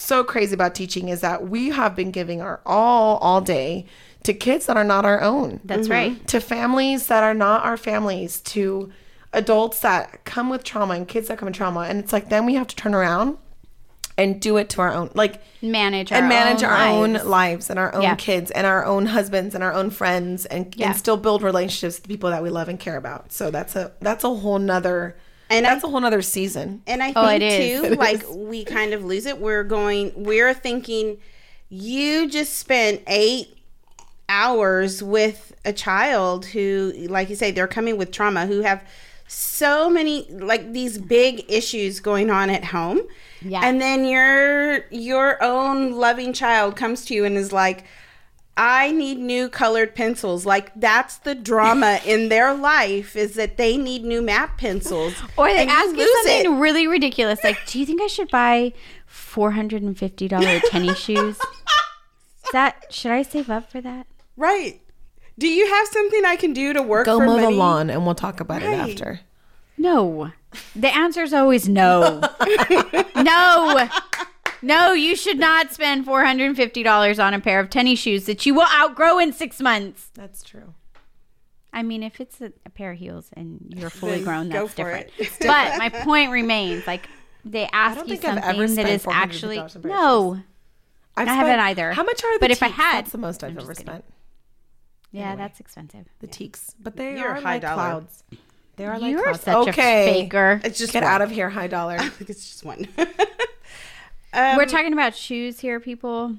so crazy about teaching is that we have been giving our all all day to kids that are not our own. That's mm-hmm. right. To families that are not our families, to adults that come with trauma and kids that come with trauma. And it's like then we have to turn around and do it to our own like Manage our and manage own our lives. own lives and our own Yeah. kids and our own husbands and our own friends and, Yeah. and still build relationships with people that we love and care about. So that's a that's a whole nother And that's I- a whole nother season. And I think Oh, it is. [laughs] too, like we kind of lose it. We're going, we're thinking, you just spent eight hours with a child who, like you say, they're coming with trauma, who have so many like these big issues going on at home. Yeah. And then your your own loving child comes to you and is like, I need new colored pencils. Like that's the drama [laughs] in their life is that they need new map pencils. Or they And you ask you something it. really ridiculous, like, "Do you think I should buy four hundred and fifty dollar [laughs] tennis shoes?" Is that should I save up for that? Right. Do you have something I can do to work Go for mow the lawn and we'll talk about Right. it after. No. The answer is always no. [laughs] no. No, you should not spend four hundred and fifty dollars on a pair of tennis shoes that you will outgrow in six months. That's true. I mean, if it's a, a pair of heels and you're [laughs] fully grown, that's for different. [laughs] But my point remains: like they ask don't you think I've something ever that spent is $450 actually on a pair of no. I've I haven't either. How much are the But if I had- that's the most I've ever kidding. spent. Yeah, that's expensive. The teaks, but they You're are high like dollar. clouds. They are like You're clouds. such okay. a faker. It's just Get one. out of here, high dollar. [laughs] I think it's just one. Um, We're talking about shoes here, people.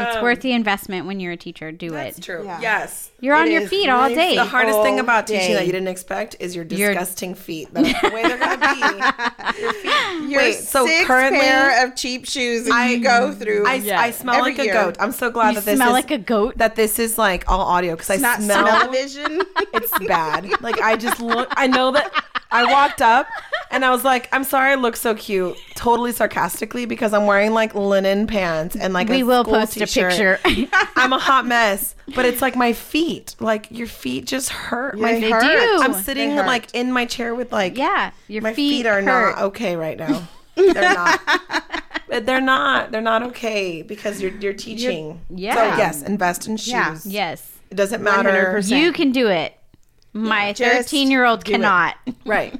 It's worth the investment when you're a teacher. Do That's it. That's true. Yeah. Yes. You're on your is feet all day. The hardest thing all about teaching day. that you didn't expect is your Your- disgusting feet. That's the way they're gonna be. Your feet. Your Wait, so six currently pair of cheap shoes that I- you go through. I, I smell Every like a goat. I'm so glad You that this smell is like a goat. that this is like all audio because I It's not smell smell-o-vision. [laughs] it's bad. Like I just look. I know that I walked up and I was like, I'm sorry I look so cute. Totally sarcastically because I'm wearing like linen pants and like We a will post a t-shirt. picture. [laughs] I'm a hot mess, but it's like my feet. Like your feet just hurt. my They feet. hurt. do. I'm sitting hurt. like in my chair with like yeah, your my feet, feet, are hurt. not okay right now. [laughs] They're not. They're not. They're not okay because you're you're teaching. yeah. So yes, invest in shoes. Yeah. Yes, It doesn't matter. 100%. you can do it. My 13 year old do it. cannot. [laughs] Right.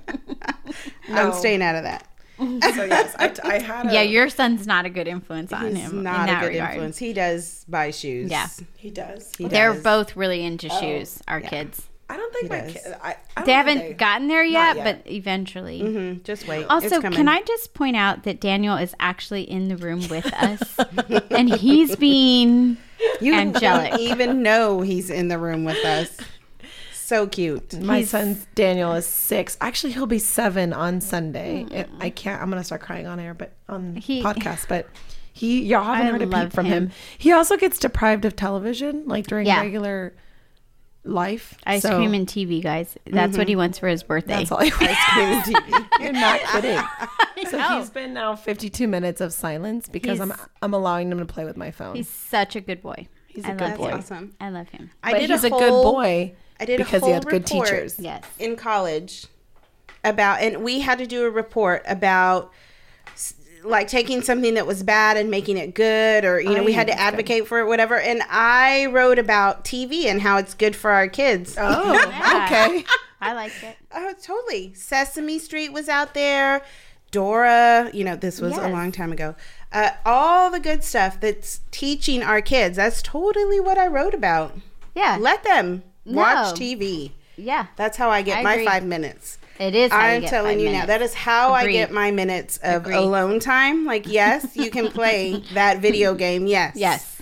[laughs] I'm staying out of that. [laughs] So yes, I, I had. A, Yeah, your son's not a good influence on him. not in a good regard. influence. He does buy shoes. Yeah. He does. He They're does. both really into shoes. Our yeah. kids. I don't think He my does. kid. I, I They haven't they- gotten there yet, yet. but eventually. Mhm, Just wait. Also, It's can I just point out that Daniel is actually in the room with us, and he's being You angelic. don't even know he's in the room with us. So cute. My son Daniel is six. Actually, he'll be seven on Sunday. Hmm. It- I can't. I'm gonna start crying on air, but on He- [laughs] podcast. But he, y'all haven't I heard a love peep from him. him. He also gets deprived of television, like during Yeah. regular life. ice So cream and TV, guys. That's what he mm-hmm. wants for his birthday. That's all. [laughs] I You're not kidding. [laughs] So he's been now 52 minutes of silence because I'm I'm allowing him to play with my phone. He's such a good boy. He's I a good love boy. him. Awesome. I love him. I but did he's a, a, good boy I did because a he whole had good teachers. Yes. in college about, and we had to do a report about like taking something that was bad and making it good, or you know, Oh, we had to that's good. advocate for it, whatever. And I wrote about TV and how it's good for our kids. Oh, [laughs] okay. I like it. Oh, totally. Sesame Street was out there. Dora, you know, this was a long time ago. Uh, all the good stuff that's teaching our kids. That's totally what I wrote about. Yeah. Let them watch TV. yeah. That's how I get I my five minutes. It is. how I'm get telling you now, that is how Agreed. I get my minutes of Agreed. alone time. Like, yes, you can play [laughs] that video game. Yes. Yes.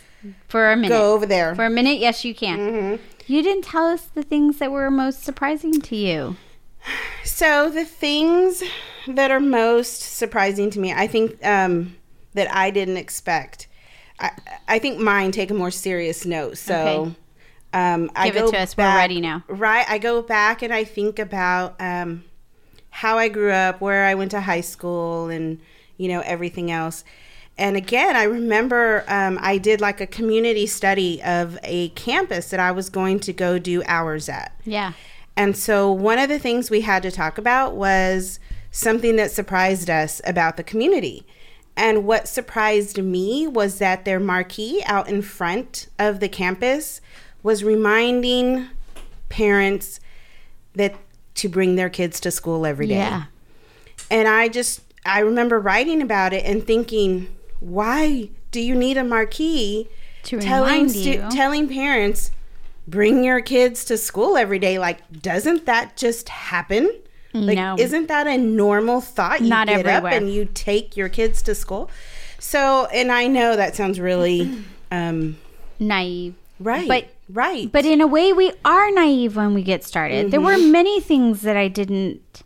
For a minute. Go over there. For a minute, yes, you can. Mhm. You didn't tell us the things that were most surprising to you. [sighs] So the things that are most surprising to me, I think um, that I didn't expect. I, I think mine take a more serious note. So Okay. Um, I Give it go to us. We're ready now. Right, I go back and I think about um, how I grew up, where I went to high school, and you know everything else. And again, I remember um, I did like a community study of a campus that I was going to go do hours at. Yeah. And so one of the things we had to talk about was something that surprised us about the community. And what surprised me was that their marquee out in front of the campus was reminding parents that to bring their kids to school every day. Yeah. And I just I remember writing about it and thinking, why do you need a marquee To telling remind stu- you. telling parents bring your kids to school every day like doesn't that just happen? Like No. isn't that a normal thought? You Not get everywhere. up and you take your kids to school. So, and I know that sounds really um Naive. right. But- right. But in a way, we are naive when we get started. There Mm-hmm. were many things that I didn't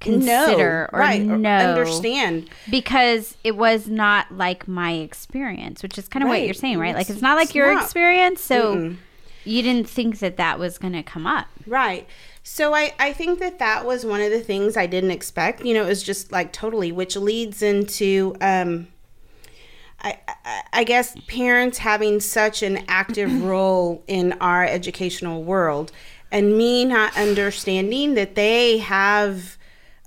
consider or right, know understand. because it was not like my experience, which is kind of what you're saying, right? Like It's- it's not like it's your not. experience, so you didn't think that that was going to come up. Right. So I, I think that that was one of the things I didn't expect. You know, it was just like totally, which leads into, um, I, I, I guess, parents having such an active [clears throat] role in our educational world and me not understanding that they have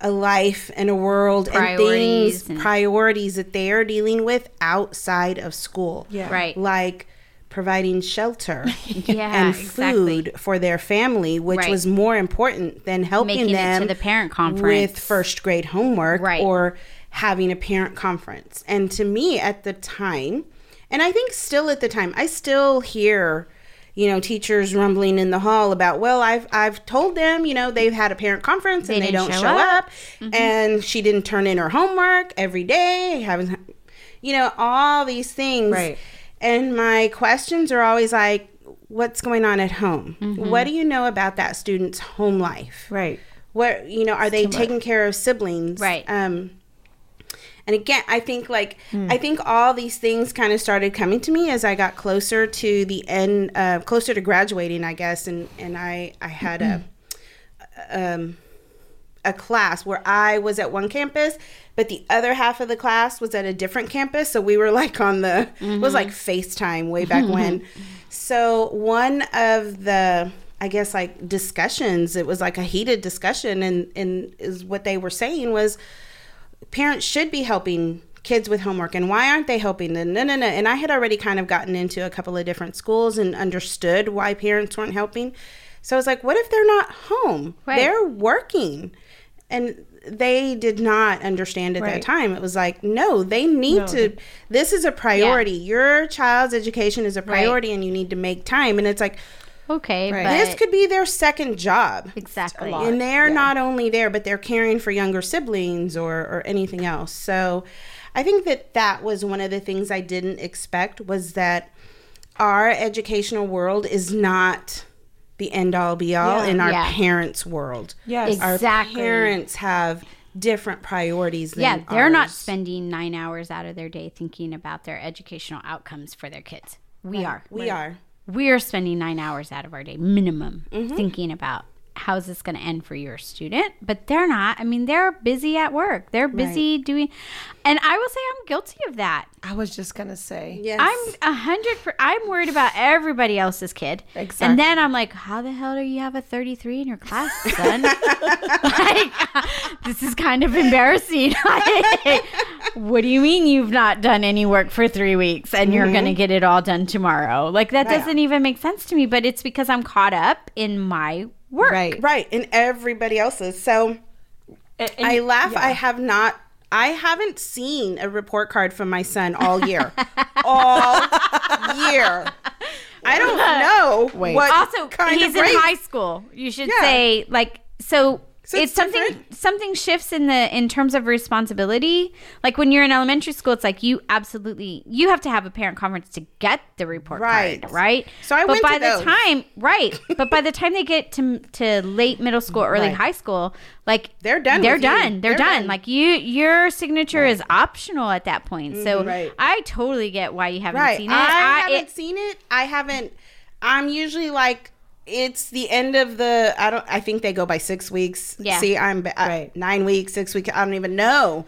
a life and a world and things, and- priorities that they are dealing with outside of school. Yeah. Right. Like providing shelter [laughs] Yeah, and exactly. food for their family, which Right. was more important than helping Making it them to the parent conference. with first grade homework Right. or having a parent conference. And to me at the time, and I think still at the time, I still hear you know teachers rumbling in the hall about well I've I've told them you know they've had a parent conference They and they don't show show, up. up, mm-hmm. and she didn't turn in her homework every day having you know all these things Right. And my questions are always like, what's going on at home? Mm-hmm. What do you know about that student's home life? Right. What, you know, are they taking care of siblings? Right. Um, and again, I think like Hmm. I think all these things kind of started coming to me as I got closer to the end, uh, closer to graduating, I guess, and and I I had a Hmm. um a class where I was at one campus, but the other half of the class was at a different campus. So we were like on the it was mm-hmm. like FaceTime way back when. [laughs] So one of the I guess like discussions, it was like a heated discussion and and is what they were saying was parents should be helping kids with homework and why aren't they helping them no no no and i had already kind of gotten into a couple of different schools and understood why parents weren't helping so i was like what if they're not home Right. they're working and they did not understand at that time. It was like no they need to this is a priority. Your child's education is a priority and you need to make time. And it's like Okay, but this could be their second job. Exactly. and they're not only there but they're caring for younger siblings or or anything else. So i think that that was one of the things i didn't expect was that our educational world is not the end all be all in our Yeah. parents world Yes. Exactly. our parents have different priorities than yeah, they're not spending nine hours out of their day thinking about their educational outcomes for their kids. We are. we are We are spending nine hours out of our day minimum Mm-hmm. thinking about how's this going to end for your student. But they're not. I mean, they're busy at work. They're busy doing, and I will say I'm guilty of that. I was just gonna say. yes I'm a hundred. Per, I'm worried about everybody else's kid, Exactly. and then I'm like, "How the hell do you have a 33 in your class, son?" [laughs] like, [laughs] this is kind of embarrassing. [laughs] What do you mean you've not done any work for three weeks and you're gonna mm-hmm. get it all done tomorrow? Like that doesn't even make sense to me. But it's because I'm caught up in my work. Right. right and everybody else's so And- and- I laugh. yeah. I have not. I haven't seen a report card from my son all year. [laughs] all year. I don't [laughs] know. Wait. What also kind he's of in grades- high school you should Yeah. say like so, So it's, it's something something shifts in the in terms of responsibility like when you're in elementary school it's like you absolutely you have to have a parent conference to get the report Right. card right So I but went by to the those. time right [laughs] but by the time they get to to late middle school early Right. high school like They're done they're done they're, They're done. done. like you your signature is optional at that point so Mm-hmm. Right. i totally get why you haven't Right. seen it I, haven't it- seen it. I haven't. I'm usually like. It's the end of the. I don't. I think they go by six weeks. Yeah. See, I'm ba- uh, Right. nine weeks, six weeks. I don't even know.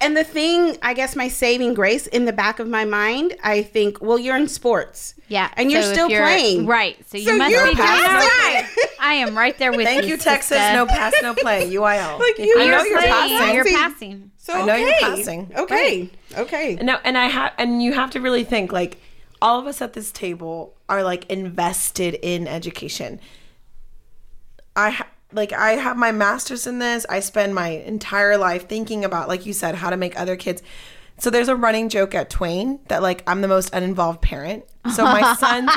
And the thing, I guess, my saving grace in the back of my mind, I think, well, you're in sports. Yeah, And you're so if still playing. right? So you So must you're be doing all right. I am right there with you. [laughs] Thank you. you, Texas. sister. No pass, no play. [laughs] UIL. Like, you I know are you're playing, passing. You're passing. So I know okay. you're passing. Okay. Okay. No, and I have, and you have to really think like all of us at this table are like invested in education. I ha- like I have my master's in this. I spend my entire life thinking about, like you said, how to make other kids. So there's a running joke at Twain that like I'm the most uninvolved parent. So my [laughs] son.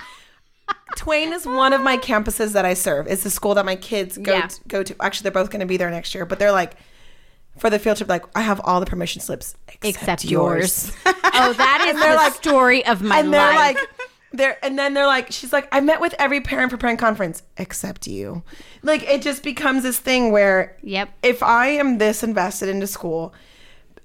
Twain is one of my campuses that I serve. It's the school that my kids go Yeah. to, go to. Actually, they're both going to be there next year, but they're like for the field trip. Like I have all the permission slips except, Except yours. yours. oh, that [laughs] is they're the like- story of my and they're like they're and then they're like she's like i met with every parent for parent conference except you like it just becomes this thing where Yep. if i am this invested into school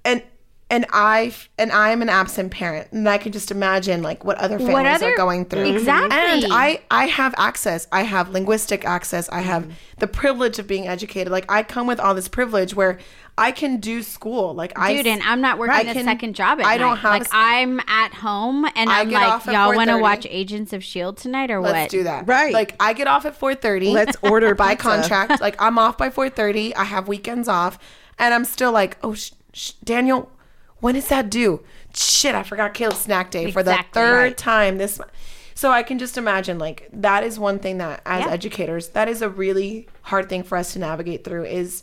and and i and i'm an absent parent and i can just imagine like what other families other- are going through mm-hmm. Exactly. and i i have access i have linguistic access i have mm. the privilege of being educated like i come with all this privilege where i can do school like i Dude, and I'm not working I a can- second job at I don't night. have like a s- I'm at home and I I'm get like, off at y'all want to watch Agents of Shield tonight or what? Let's what? do that. Right. Like I get off at 4:30. Let's [laughs] order by contract. Like I'm off by 4:30. I have weekends off, and I'm still like, oh, sh- sh- Daniel, when is that due? Shit, I forgot Caleb's snack day for the third Right. time this month. So I can just imagine like that is one thing that as Yeah. educators that is a really hard thing for us to navigate through is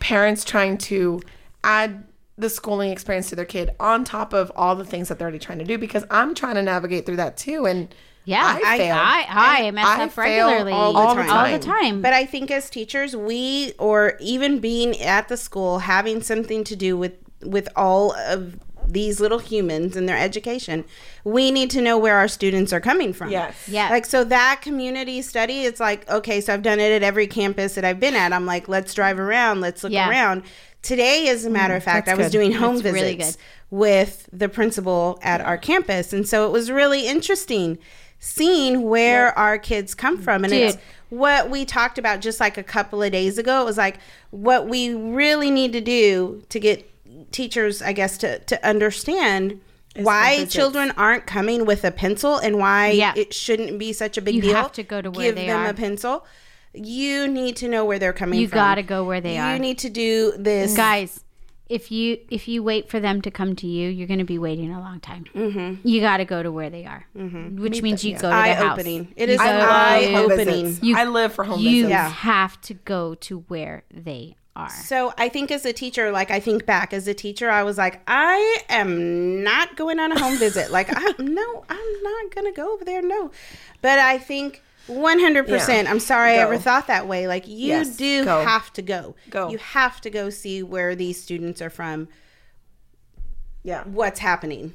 parents trying to add the schooling experience to their kid on top of all the things that they're already trying to do because I'm trying to navigate through that too and Yeah, I fail. I, I, mess I up fail regularly all the all time. the time. But I think as teachers, we or even being at the school having something to do with with all of these little humans and their education, we need to know where our students are coming from. Yes. Yeah. Like so that community study, it's like, okay, so I've done it at every campus that I've been at. I'm like, let's drive around, let's look Yeah. around. Today, as a matter of mm, fact, I was good. doing home That's visits. really with the principal at our campus. And so it was really interesting seeing where our kids come from. And it's what we talked about just like a couple of days ago. It was like what we really need to do to get teachers, I guess, to, to understand why visits. children aren't coming with a pencil and why Yeah. it shouldn't be such a big You deal. have to go to where Give they them are. a pencil. You need to know where they're coming You from. gotta go where they you are. You need to do this. guys if you if you wait for them to come to you you're going to be waiting a long time mm-hmm. you got to go to where they are which means you go to their Eye house opening. It You is go I eye opening. You- I live for home you visits. Yeah. have to go to where they are So I think as a teacher, like I think back as a teacher, I was like, I am not going on a home visit. Like, [laughs] I, no, I'm not gonna go over there. No, but I think 100. percent I'm sorry I ever thought that way. Like you Yes. do Go. have to go. Go. You have to go see where these students are from. Yeah. What's happening?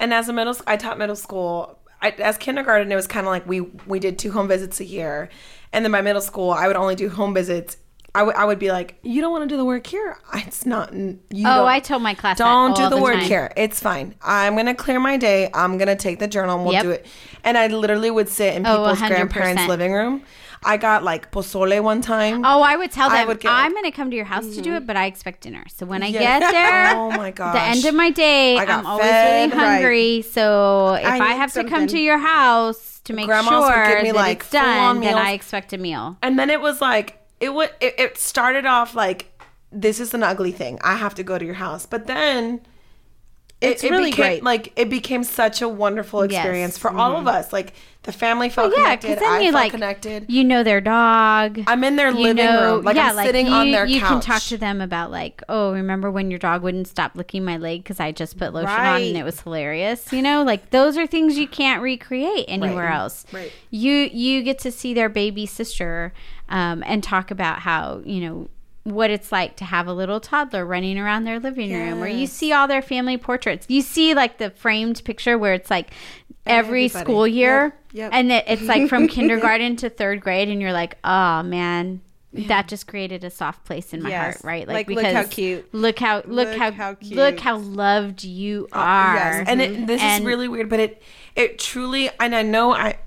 And as a middle, I taught middle school. I, as kindergarten, it was kind of like we we did two home visits a year, and then by middle school, I would only do home visits. I would be like, you don't want to do the work here. It's not. You oh i told my class Don't do all the, work time. here. It's fine. I'm gonna clear my day. I'm gonna take the journal and we'll Yep. do it. And I literally would sit in Oh, people's 100%. grandparents' living room. I got like pozole one time. Oh, I would tell I them would get, I'm going to come to your house to do it, mm. but I expect dinner. So when I Yes. get [laughs] there, Oh my gosh. the end of my day, I got I'm always really hungry. So if I I, need have to come to your house to make Grandmas sure give me, that like, it's done, then. I expect a meal. And then it was like it would. It, it started off like this is an ugly thing. I have to go to your house, but then. it- It's it really became, great. Like it became such a wonderful Yes. experience for mm-hmm. all of us. Like the family felt yeah, connected. then I you felt like connected. you know their dog. I'm in their living know- room. Like yeah, I'm sitting you, on their you couch. can talk to them about like, oh, remember when your dog wouldn't stop licking my leg because I just put lotion on and it was hilarious. You know, like those are things you can't recreate anywhere Right. else. Right. You you get to see their baby sister um, and talk about how you know what it's like to have a little toddler running around their living room where you see all their family portraits. You see like the framed picture where it's like every Everybody. school year Yep, yep. and it, it's like from [laughs] kindergarten to third grade and you're like oh man. That just created a soft place in my Yes. heart right? Like, because look how cute. look how look, Look how, how look how loved you are Yes, and it, this And- is really weird, but it it truly, and I know I, I-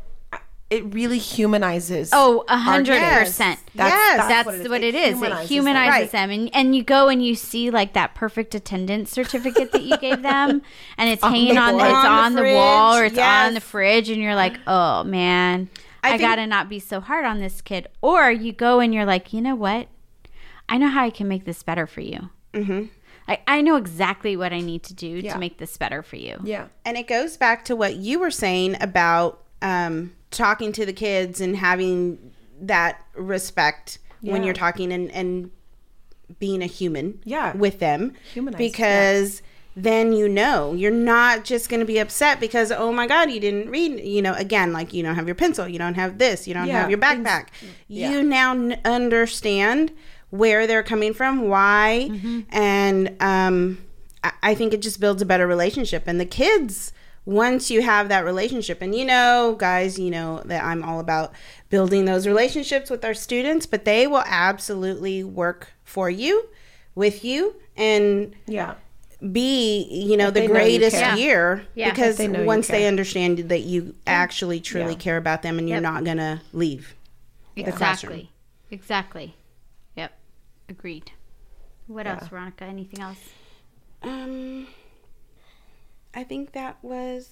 it really humanizes. oh a hundred kids. percent That's, Yes. that's, what it is. It humanizes, them. them, and and you go and you see like that perfect attendance certificate that you gave them, [laughs] and it's hanging on, wall. it's On the on the, wall or fridge, it's on the fridge, and you're like, oh man, I, think- gotta not be so hard on this kid. Or you go and you're like, you know what, I know how I can make this better for you. Mm-hmm. I, I know exactly what I need to do Yeah. to make this better for you. Yeah. And it goes back to what you were saying about um, talking to the kids and having that respect when you're talking and, and being a human Yeah. with them. Humanized, Because then you know you're not just going to be upset because, oh my God, you didn't read. You know, again, like you don't have your pencil, you don't have this, you don't Yeah, have your backpack. yeah. You now n- understand where they're coming from, why, and um, I, I think it just builds a better relationship. And the kids, once you have that relationship, and you know, guys, you know that I'm all about building those relationships with our students, but they will absolutely work for you, with you, and Yeah. be you know they the greatest care. year Yeah. because They know once they understand that you actually truly Yeah. care about them and you're Yep. not gonna leave the classroom. Exactly. Exactly. Yep. Agreed. What else, Veronica? Anything else? Um, I think that was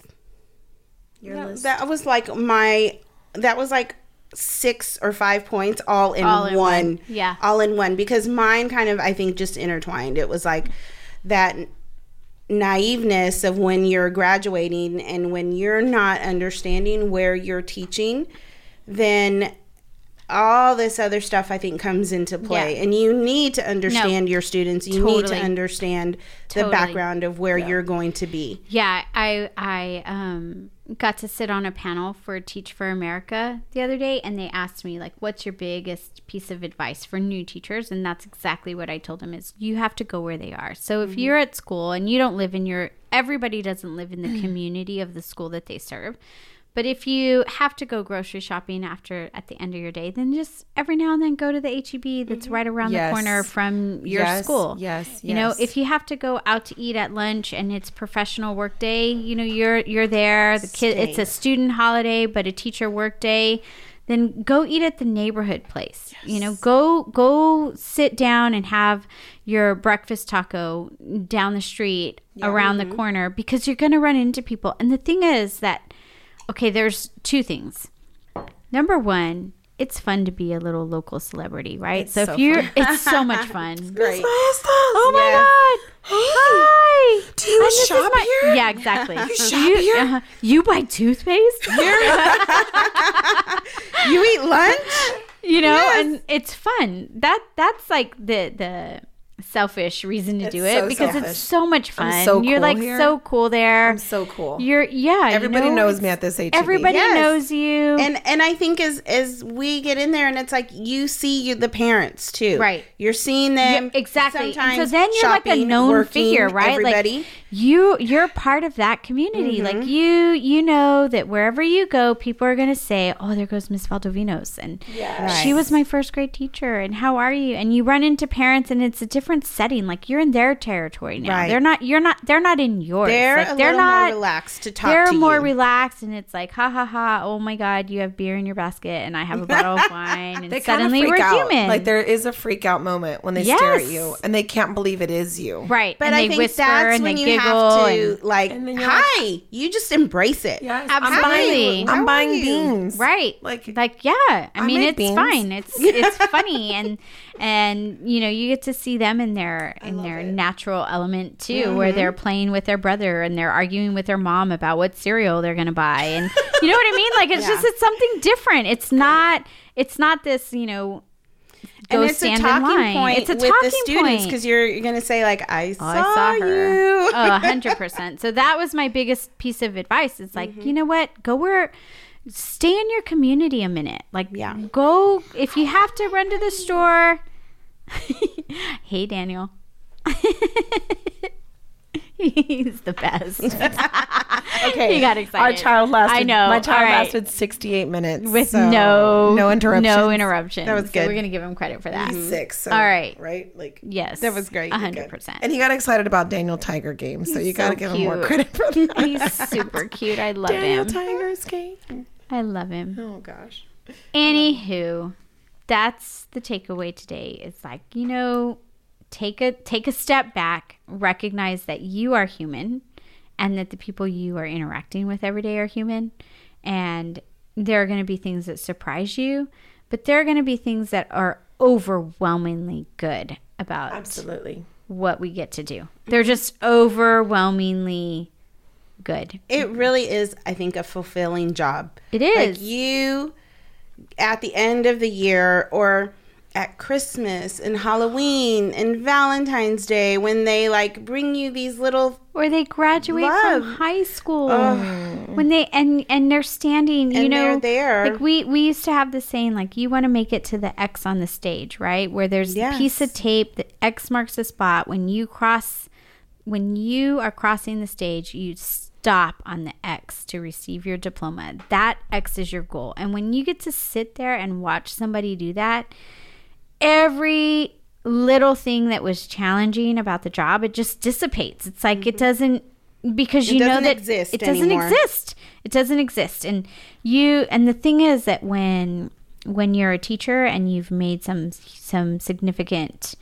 Your that, list. that was like my that was like six or five points all in, All in one. one. Yeah. all in one because mine kind of I think just intertwined. It was like that naiveness of when you're graduating and when you're not understanding where you're teaching, then all this other stuff I think comes into play. Yeah. And you need to understand your students. You need to Totally. understand the background of where you're going to be. Yeah, I I um got to sit on a panel for Teach for America the other day and they asked me like what's your biggest piece of advice for new teachers and that's exactly what I told them is you have to go where they are. So if you're at school and you don't live in your everybody doesn't live in the [clears throat] community of the school that they serve. But if you have to go grocery shopping after at the end of your day, then just every now and then go to the HEB that's mm-hmm. right around Yes. the corner from your Yes, school. yes, You know, if you have to go out to eat at lunch and it's professional work day, you know, you're you're there. The kid it's a student holiday, but a teacher work day. Then go eat at the neighborhood place. You know, go go sit down and have your breakfast taco down the street around the mm-hmm. corner because you're going to run into people. And the thing is that okay, there's two things. Number one, it's fun to be a little local celebrity, right? so, so if you're, fun. it's so much [laughs] fun. Great. Oh my God! Hi. Do you And this is shop my- here? Yeah, exactly. you shop here? uh-huh. you buy toothpaste? [laughs] [laughs] You eat lunch? you know, and it's fun. That that's like the the selfish reason to do it so because selfish. it's so much fun. So You're cool like here. so cool there. I'm so cool. You're yeah. you Everybody know, knows me at this HEB. Everybody Yes. knows you. and and I think as as we get in there and it's like you see you, the parents too, Right. You're seeing them Yeah, exactly. So then you're like a shopping, known working, figure, right? Everybody. Like you you're part of that community. Like mm-hmm. you you know that wherever you go, people are gonna say, Oh, there goes Miss Valdovinos and she was my first grade teacher and how are you? And you run into parents and it's a different setting. Like you're in their territory now. Right. They're not you're not they're not in yours. they're like, a they're little not more relaxed to talk to you. they're to more you. relaxed and it's like ha ha ha oh my god you have beer in your basket and i have a [laughs] bottle of wine and they kind of suddenly freak we're out. human Like there is a freak out moment when they stare at you and they can't believe it is you. right but and I they think whisper that's and when they you giggle have to and- like, And then you're hi. you just embrace it. Yes, Absolutely. I'm buying, How I'm buying you? beans. right Like- like yeah i, I mean it's beans. fine it's it's [laughs] funny and and you know you get to see them in their in their natural element too mm-hmm. where they're playing with their brother and they're arguing with their mom about what cereal they're gonna buy and you know what i mean like it's [laughs] just it's something different it's not it's not this you know And go it's a stand in talking line. point It's a with talking the students because you're, you're gonna say like, "I saw, Oh, I saw her. you." Oh, a hundred percent. So that was my biggest piece of advice. It's like, mm-hmm. you know what? Go where stay in your community a minute. Like Yeah. go if you have to run to the store. [laughs] hey Daniel. [laughs] He's the best. [laughs] Okay. He got excited. Our child lasted. I know. My child right. lasted 68 minutes With so no no interruptions. No interruptions. That was So good. we're gonna give him credit for that. He's mm-hmm. six. So, All right. Right. Like. Yes. That was great. Hundred percent. And he got excited about Daniel Tiger game, so you got to so give him more credit for that. He's super [laughs] cute. I love Daniel him. Tiger's game. I love him. Oh gosh. Anywho, that's the takeaway today. It's like, you know, take a take a step back, recognize that you are human and that the people you are interacting with every day are human and there are going to be things that surprise you, but there are going to be things that are overwhelmingly good about Absolutely. what we get to do. They're just overwhelmingly good. it really is i think a fulfilling job It is. like you at the end of the year or at christmas and halloween and valentine's day when they like bring you these little or they graduate from high school. When they and and they're standing you And know they're there. like we we used to have the saying like you want to make it to the x on the stage right? Where there's a piece of tape that x marks the spot. When you cross when you are crossing the stage you stop on the x to receive your diploma. That x is your goal. And when you get to sit there and watch somebody do that every little thing that was challenging about the job it just dissipates. It's like it doesn't because Mm-hmm. It you doesn't that exist it doesn't anymore. exist. It doesn't exist. And you and the thing is that when when you're a teacher and you've made some some significant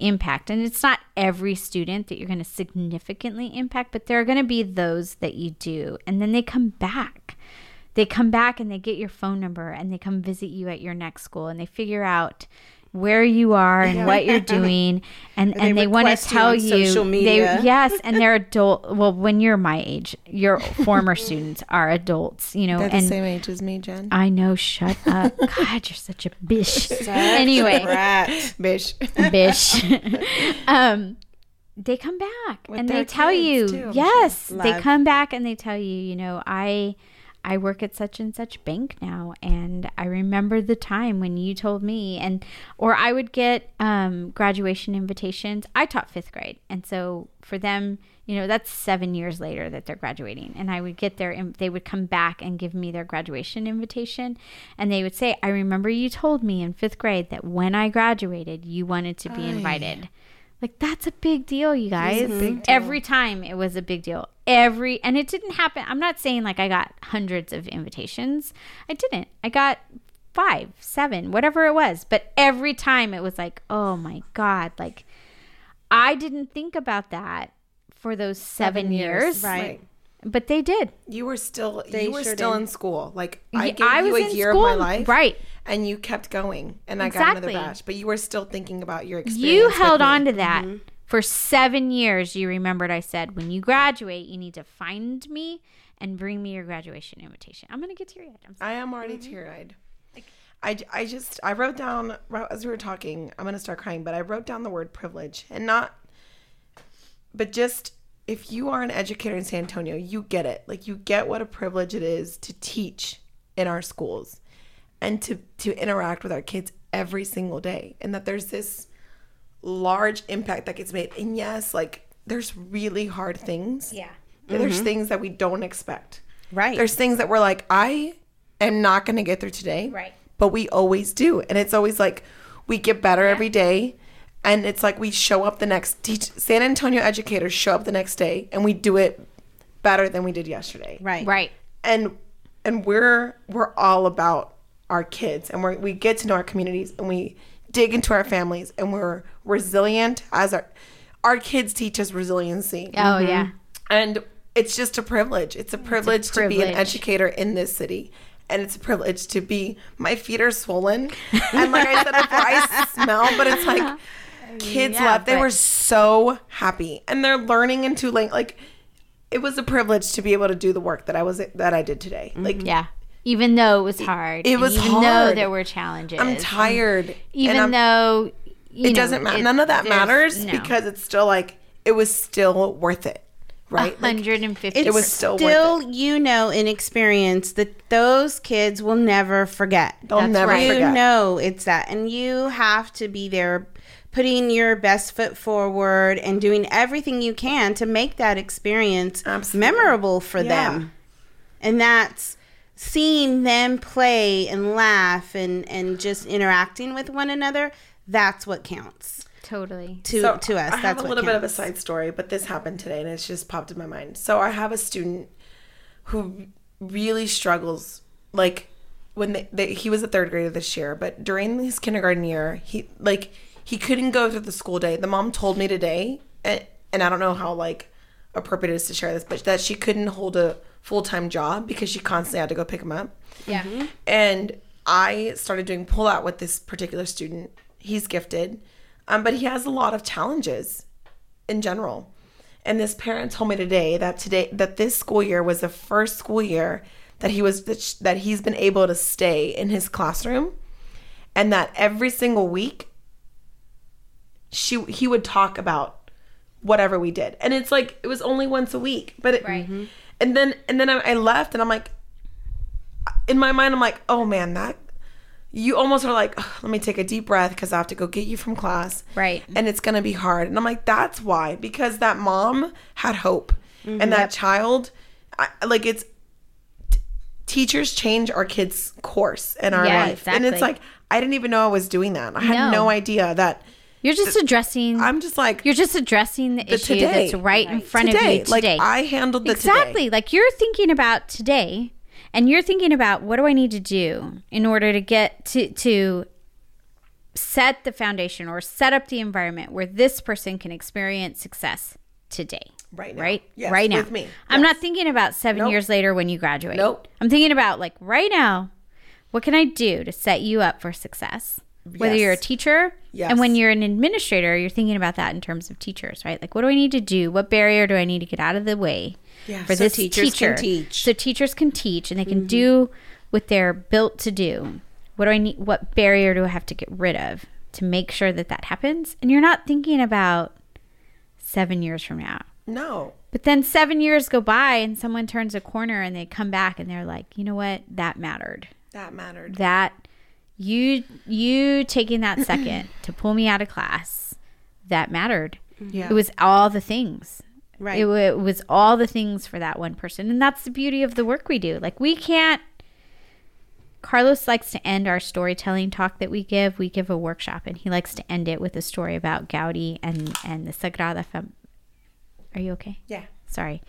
impact and it's not every student that you're going to significantly impact but there are going to be those that you do. And then they come back. They come back and they get your phone number and they come visit you at your next school and they figure out where you are and what you're [laughs] doing and they and they want to tell you social media. they yes [laughs] and they're adult well when you're my age your former [laughs] students are adults you know They're the and same age as me, Jen. I know shut up. God you're such a bish anyway. rat Bish. bish um they come back With and they tell you. too, yes they come back and they tell you you know i I work at such and such bank now and I remember the time when you told me and or I would get um, graduation invitations. I taught 5th grade and so for them, you know, that's 7 years later that they're graduating and I would get their they would come back and give me their graduation invitation and they would say, "I remember you told me in 5th grade that when I graduated, you wanted to be invited." Like that's a big deal, you guys. Every time it was a big deal. Every and it didn't happen. I'm not saying like I got hundreds of invitations. I didn't. I got five, seven, whatever it was. But every time it was like, oh my god, like I didn't think about that for those seven, years, Right. But they did. You were still They you were sure still did. in school. Like I gave I you was a in year of my life, right. And you kept going, and I got another batch. But you were still thinking about your experience. You held on to that mm-hmm. For seven years. You remembered I said, when you graduate, you need to find me and bring me your graduation invitation. I'm gonna get teary eyed. I am already mm-hmm. teary eyed. I, I just I wrote down as we were talking. I'm gonna start crying, but I wrote down the word privilege and not. But just if you are an educator in San Antonio, you get it. Like you get what a privilege it is to teach in our schools, and to to interact with our kids every single day, and that there's this large impact that gets made. And yes, like there's really hard things. Yeah. There's mm-hmm. things that we don't expect. Right. There's things that we're like, I am not going to get through today. Right. But we always do. And it's always like we get better every day. And it's like we show up the next, teach, San Antonio educators show up the next day and we do it better than we did yesterday. Right. Right. And, and we're, we're all about our kids and we're, we get to know our communities and we dig into our families and we're resilient as our, our kids teach us resiliency Oh yeah. Mm-hmm. and it's just a privilege. It's a privilege, to be an educator in this city. And it's a privilege to be my feet are swollen. And like I said before, I [laughs] smell, but it's like kids Yeah, left. They but- were so happy. And they're learning into like like it was a privilege to be able to do the work that I was that I did today. Mm-hmm. Like Yeah. Even though it was hard. It and was even though hard. there were challenges. I'm tired. Even and I'm- though you it know, doesn't matter. None of that matters no. because it's still like it was still worth it. Right? Like, 150 It's was still worth still you know in experience that those kids will never forget. they'll That's never right. you forget. know it's that and you have to be there putting your best foot forward and doing everything you can to make that experience Absolutely. memorable for Yeah. them and that's seeing them play and laugh and and just interacting with one another that's what counts Totally. to So, to us I have that's a what little bit of a side story, but this happened today and it's just popped in my mind. So I have a student who really struggles. Like when they, they he was a third grader this year, but during his kindergarten year, he like he couldn't go to the school day. The mom told me today, and, and I don't know how like appropriate it is to share this, but that she couldn't hold a full time job because she constantly had to go pick him up. Yeah. Mm-hmm. And I started doing pull out with this particular student. He's gifted, um, but he has a lot of challenges in general. And this parent told me today that today that this school year was the first school year that he was that he's been able to stay in his classroom, and that every single week she he would talk about whatever we did, and it's like it was only once a week, but it, Right. and then and then I, I left, and I'm like, in my mind, I'm like, oh man, that you almost are like, "Ugh, let me take a deep breath because I have to go get you from class, Right. And it's gonna be hard, and I'm like, that's why because that mom had hope, Mm-hmm. and that child, I, like it's t- teachers change our kids' course in our Yeah, life, and it's like I didn't even know I was doing that. I had No. idea that. You're just addressing. I'm just like you're just addressing the, the issue today. that's right in front today, of you today. like I handled the exactly. today. Like you're thinking about today, and you're thinking about what do I need to do in order to get to to set the foundation or set up the environment where this person can experience success today. Right now. Right. Yes, right now. with me. I'm Yes. not thinking about seven Nope. years later when you graduate. Nope. I'm thinking about like right now. What can I do to set you up for success? Whether you're a teacher Yes. and when you're an administrator, you're thinking about that in terms of teachers, right? Like, what do I need to do? What barrier do I need to get out of the way Yeah, for so this teachers teacher? can teach. So teachers can teach and they can mm-hmm. do what they're built to do. What do I need? What barrier do I have to get rid of to make sure that that happens? And you're not thinking about seven years from now No. But then seven years go by and someone turns a corner and they come back and they're like, you know what? That mattered. That mattered. That you you taking that second [clears throat] to pull me out of class, that mattered. Yeah. It was all the things. Right. It, it was all the things for that one person. And that's the beauty of the work we do. Like we can't Carlos likes to end our storytelling talk that we give. We give a workshop and he likes to end it with a story about Gaudi and and the Sagrada Fam- Are you okay? Yeah. Sorry.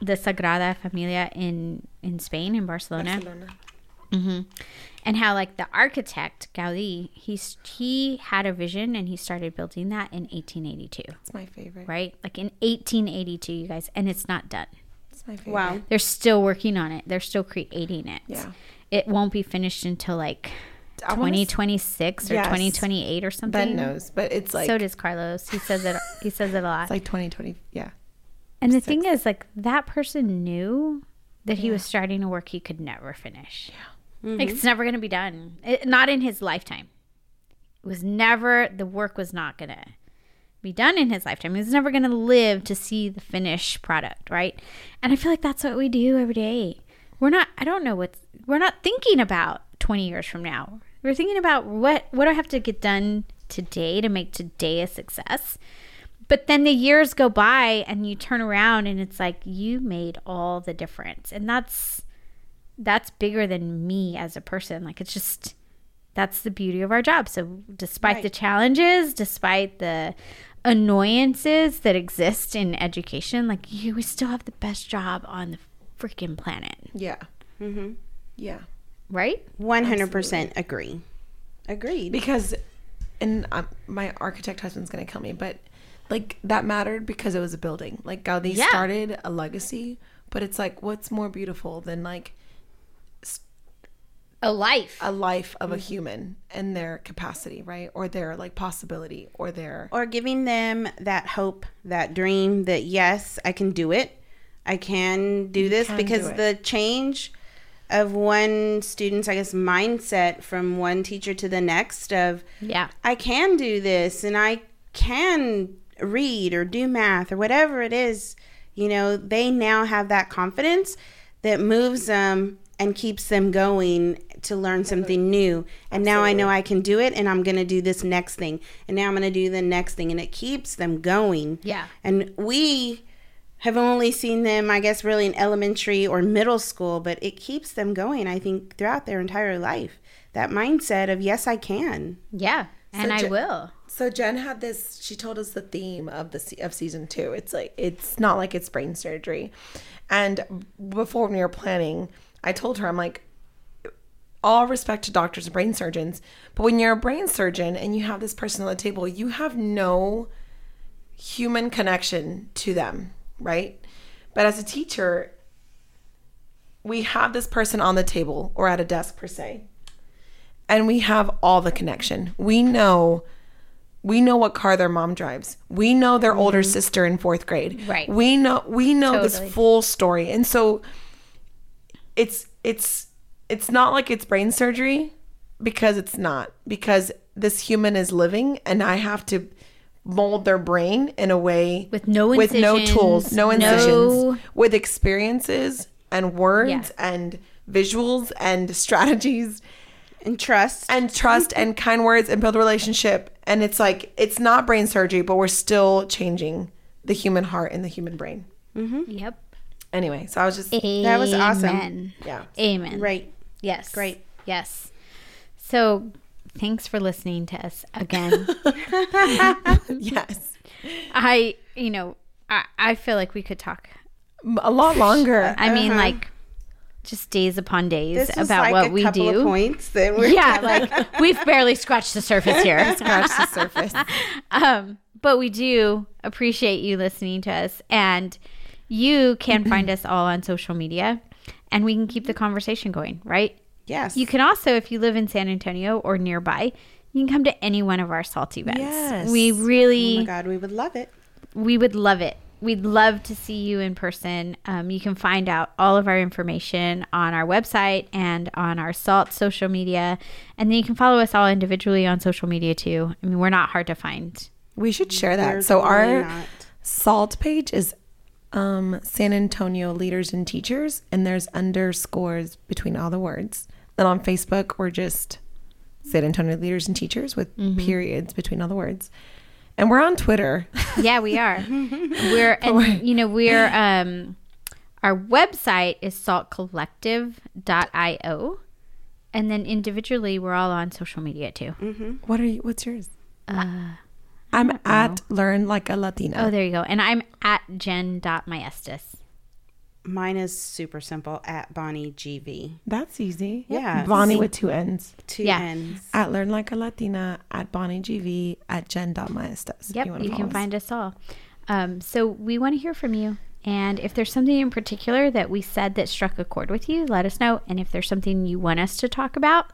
The Sagrada Familia in in Spain in Barcelona Barcelona. Mm-hmm. and how like the architect Gaudi he's he had a vision and he started building that in 1882 It's my favorite. right like in 1882 you guys and it's not done It's my favorite. Wow. they're still working on it they're still creating it Yeah. it won't be finished until like I 2026 or Yes. 2028 or something Ben knows, but it's like so does Carlos he says it he says it a lot it's like 2020. Yeah. and the thing is like that person knew that he was starting a work he could never finish Mm-hmm. like it's never going to be done. It, not in his lifetime. It was never the work was not going to be done in his lifetime. He was never going to live to see the finished product right? And i feel like that's what we do every day. We're not i don't know what we're not thinking about 20 years from now. We're thinking about what what do i have to get done today to make today a success? But then the years go by and you turn around and it's like you made all the difference. And that's that's bigger than me as a person like it's just that's the beauty of our job so despite the challenges despite the annoyances that exist in education like you we still have the best job on the freaking planet Yeah. Mm-hmm. Yeah. right 100% agree. Agreed. Because, and um, my architect husband's gonna kill me, but like that mattered because it was a building. Like Gaudi Yeah. started a legacy, but it's like what's more beautiful than like a life a life of a mm-hmm. human and their capacity, right? Or their like possibility, or their or giving them that hope, that dream that yes, I can do it. I can do this can because do the change of one student's I guess mindset from one teacher to the next of yeah I can do this and I can read or do math or whatever it is, you know, they now have that confidence that moves them and keeps them going to learn something new. And now I know I can do it and I'm going to do this next thing. And now I'm going to do the next thing and it keeps them going. Yeah. And we have only seen them, I guess, really in elementary or middle school, but it keeps them going, I think, throughout their entire life. That mindset of, yes, I can. yeah and i Je- will So Jen had this. She told us the theme of the of season two. It's like it's not like it's brain surgery, and before when we were planning, I told her I'm like, all respect to doctors and brain surgeons, but when you're a brain surgeon and you have this person on the table, you have no human connection to them, right? But as a teacher, we have this person on the table or at a desk per se, and we have all the connection. We know we know what car their mom drives. We know their older mm-hmm. sister in 4th grade. Right. We know we know Totally. this full story. And so it's it's it's not like it's brain surgery because it's not because this human is living and I have to mold their brain in a way With no with no tools, no no- incisions, with experiences and words Yeah. and visuals and [laughs] strategies And trust. and trust and kind words and build a relationship. And it's like it's not brain surgery, but we're still changing the human heart and the human brain. mm-hmm. yep Anyway, so I was just That was awesome. Amen. yeah. Amen. right. Yes. Great. Yes. So thanks for listening to us again. [laughs] Yes. I, you know, I, I feel like we could talk. A lot longer. I mean, like just days upon days This about like what a we couple do. of points that we're Yeah, like [laughs] we've barely scratched the surface here. [laughs] Scratch the surface. um, but we do appreciate you listening to us, and you can find us all on social media, and we can keep the conversation going. Right? yes. You can also, if you live in San Antonio or nearby, you can come to any one of our salt events. Yes. We really Oh my God, we would love it. we would love it. We'd love to see you in person. Um, you can find out all of our information on our website and on our SALT social media. And then you can follow us all individually on social media too. I mean, we're not hard to find. We should share that. We're so our not. salt page is um, San Antonio Leaders and Teachers, and there's underscores between all the words. Then on Facebook, we're just San Antonio Leaders and Teachers with periods between all the words. And we're on Twitter. [laughs] Yeah, we are. [laughs] we're and you know we're um our website is saltcollective.io and then individually we're all on social media too. What are you? What's yours? I'm at Learn Like a Latina. Oh, there you go. And I'm at jen.maestas. Mine is super simple at Bonnie GV. That's easy. Yeah. Bonnie with two N's. Two Yeah. N's. At Learn Like a Latina, at Bonnie GV, at Jen.maestas. if Yep, wanna you, can us. find us all. Um, so we want to hear from you. And if there's something in particular that we said that struck a chord with you, let us know. And if there's something you want us to talk about,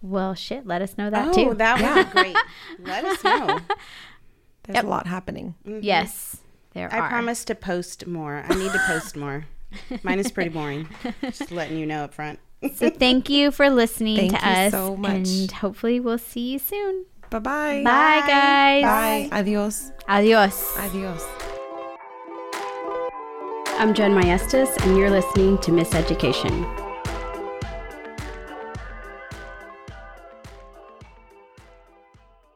well, shit, let us know that Oh, too. that would be great. Let us know. [laughs] There's a lot happening. Mm-hmm. yes, there I are. promise to post more. I need to post more. [laughs] Mine is pretty boring. Just letting you know up front. So thank you for listening Thank to you us. so much. And hopefully we'll see you soon. Bye-bye. Bye, guys. Bye. Adios. Adios. Adios. I'm Jen Maestas, and you're listening to Miss Education.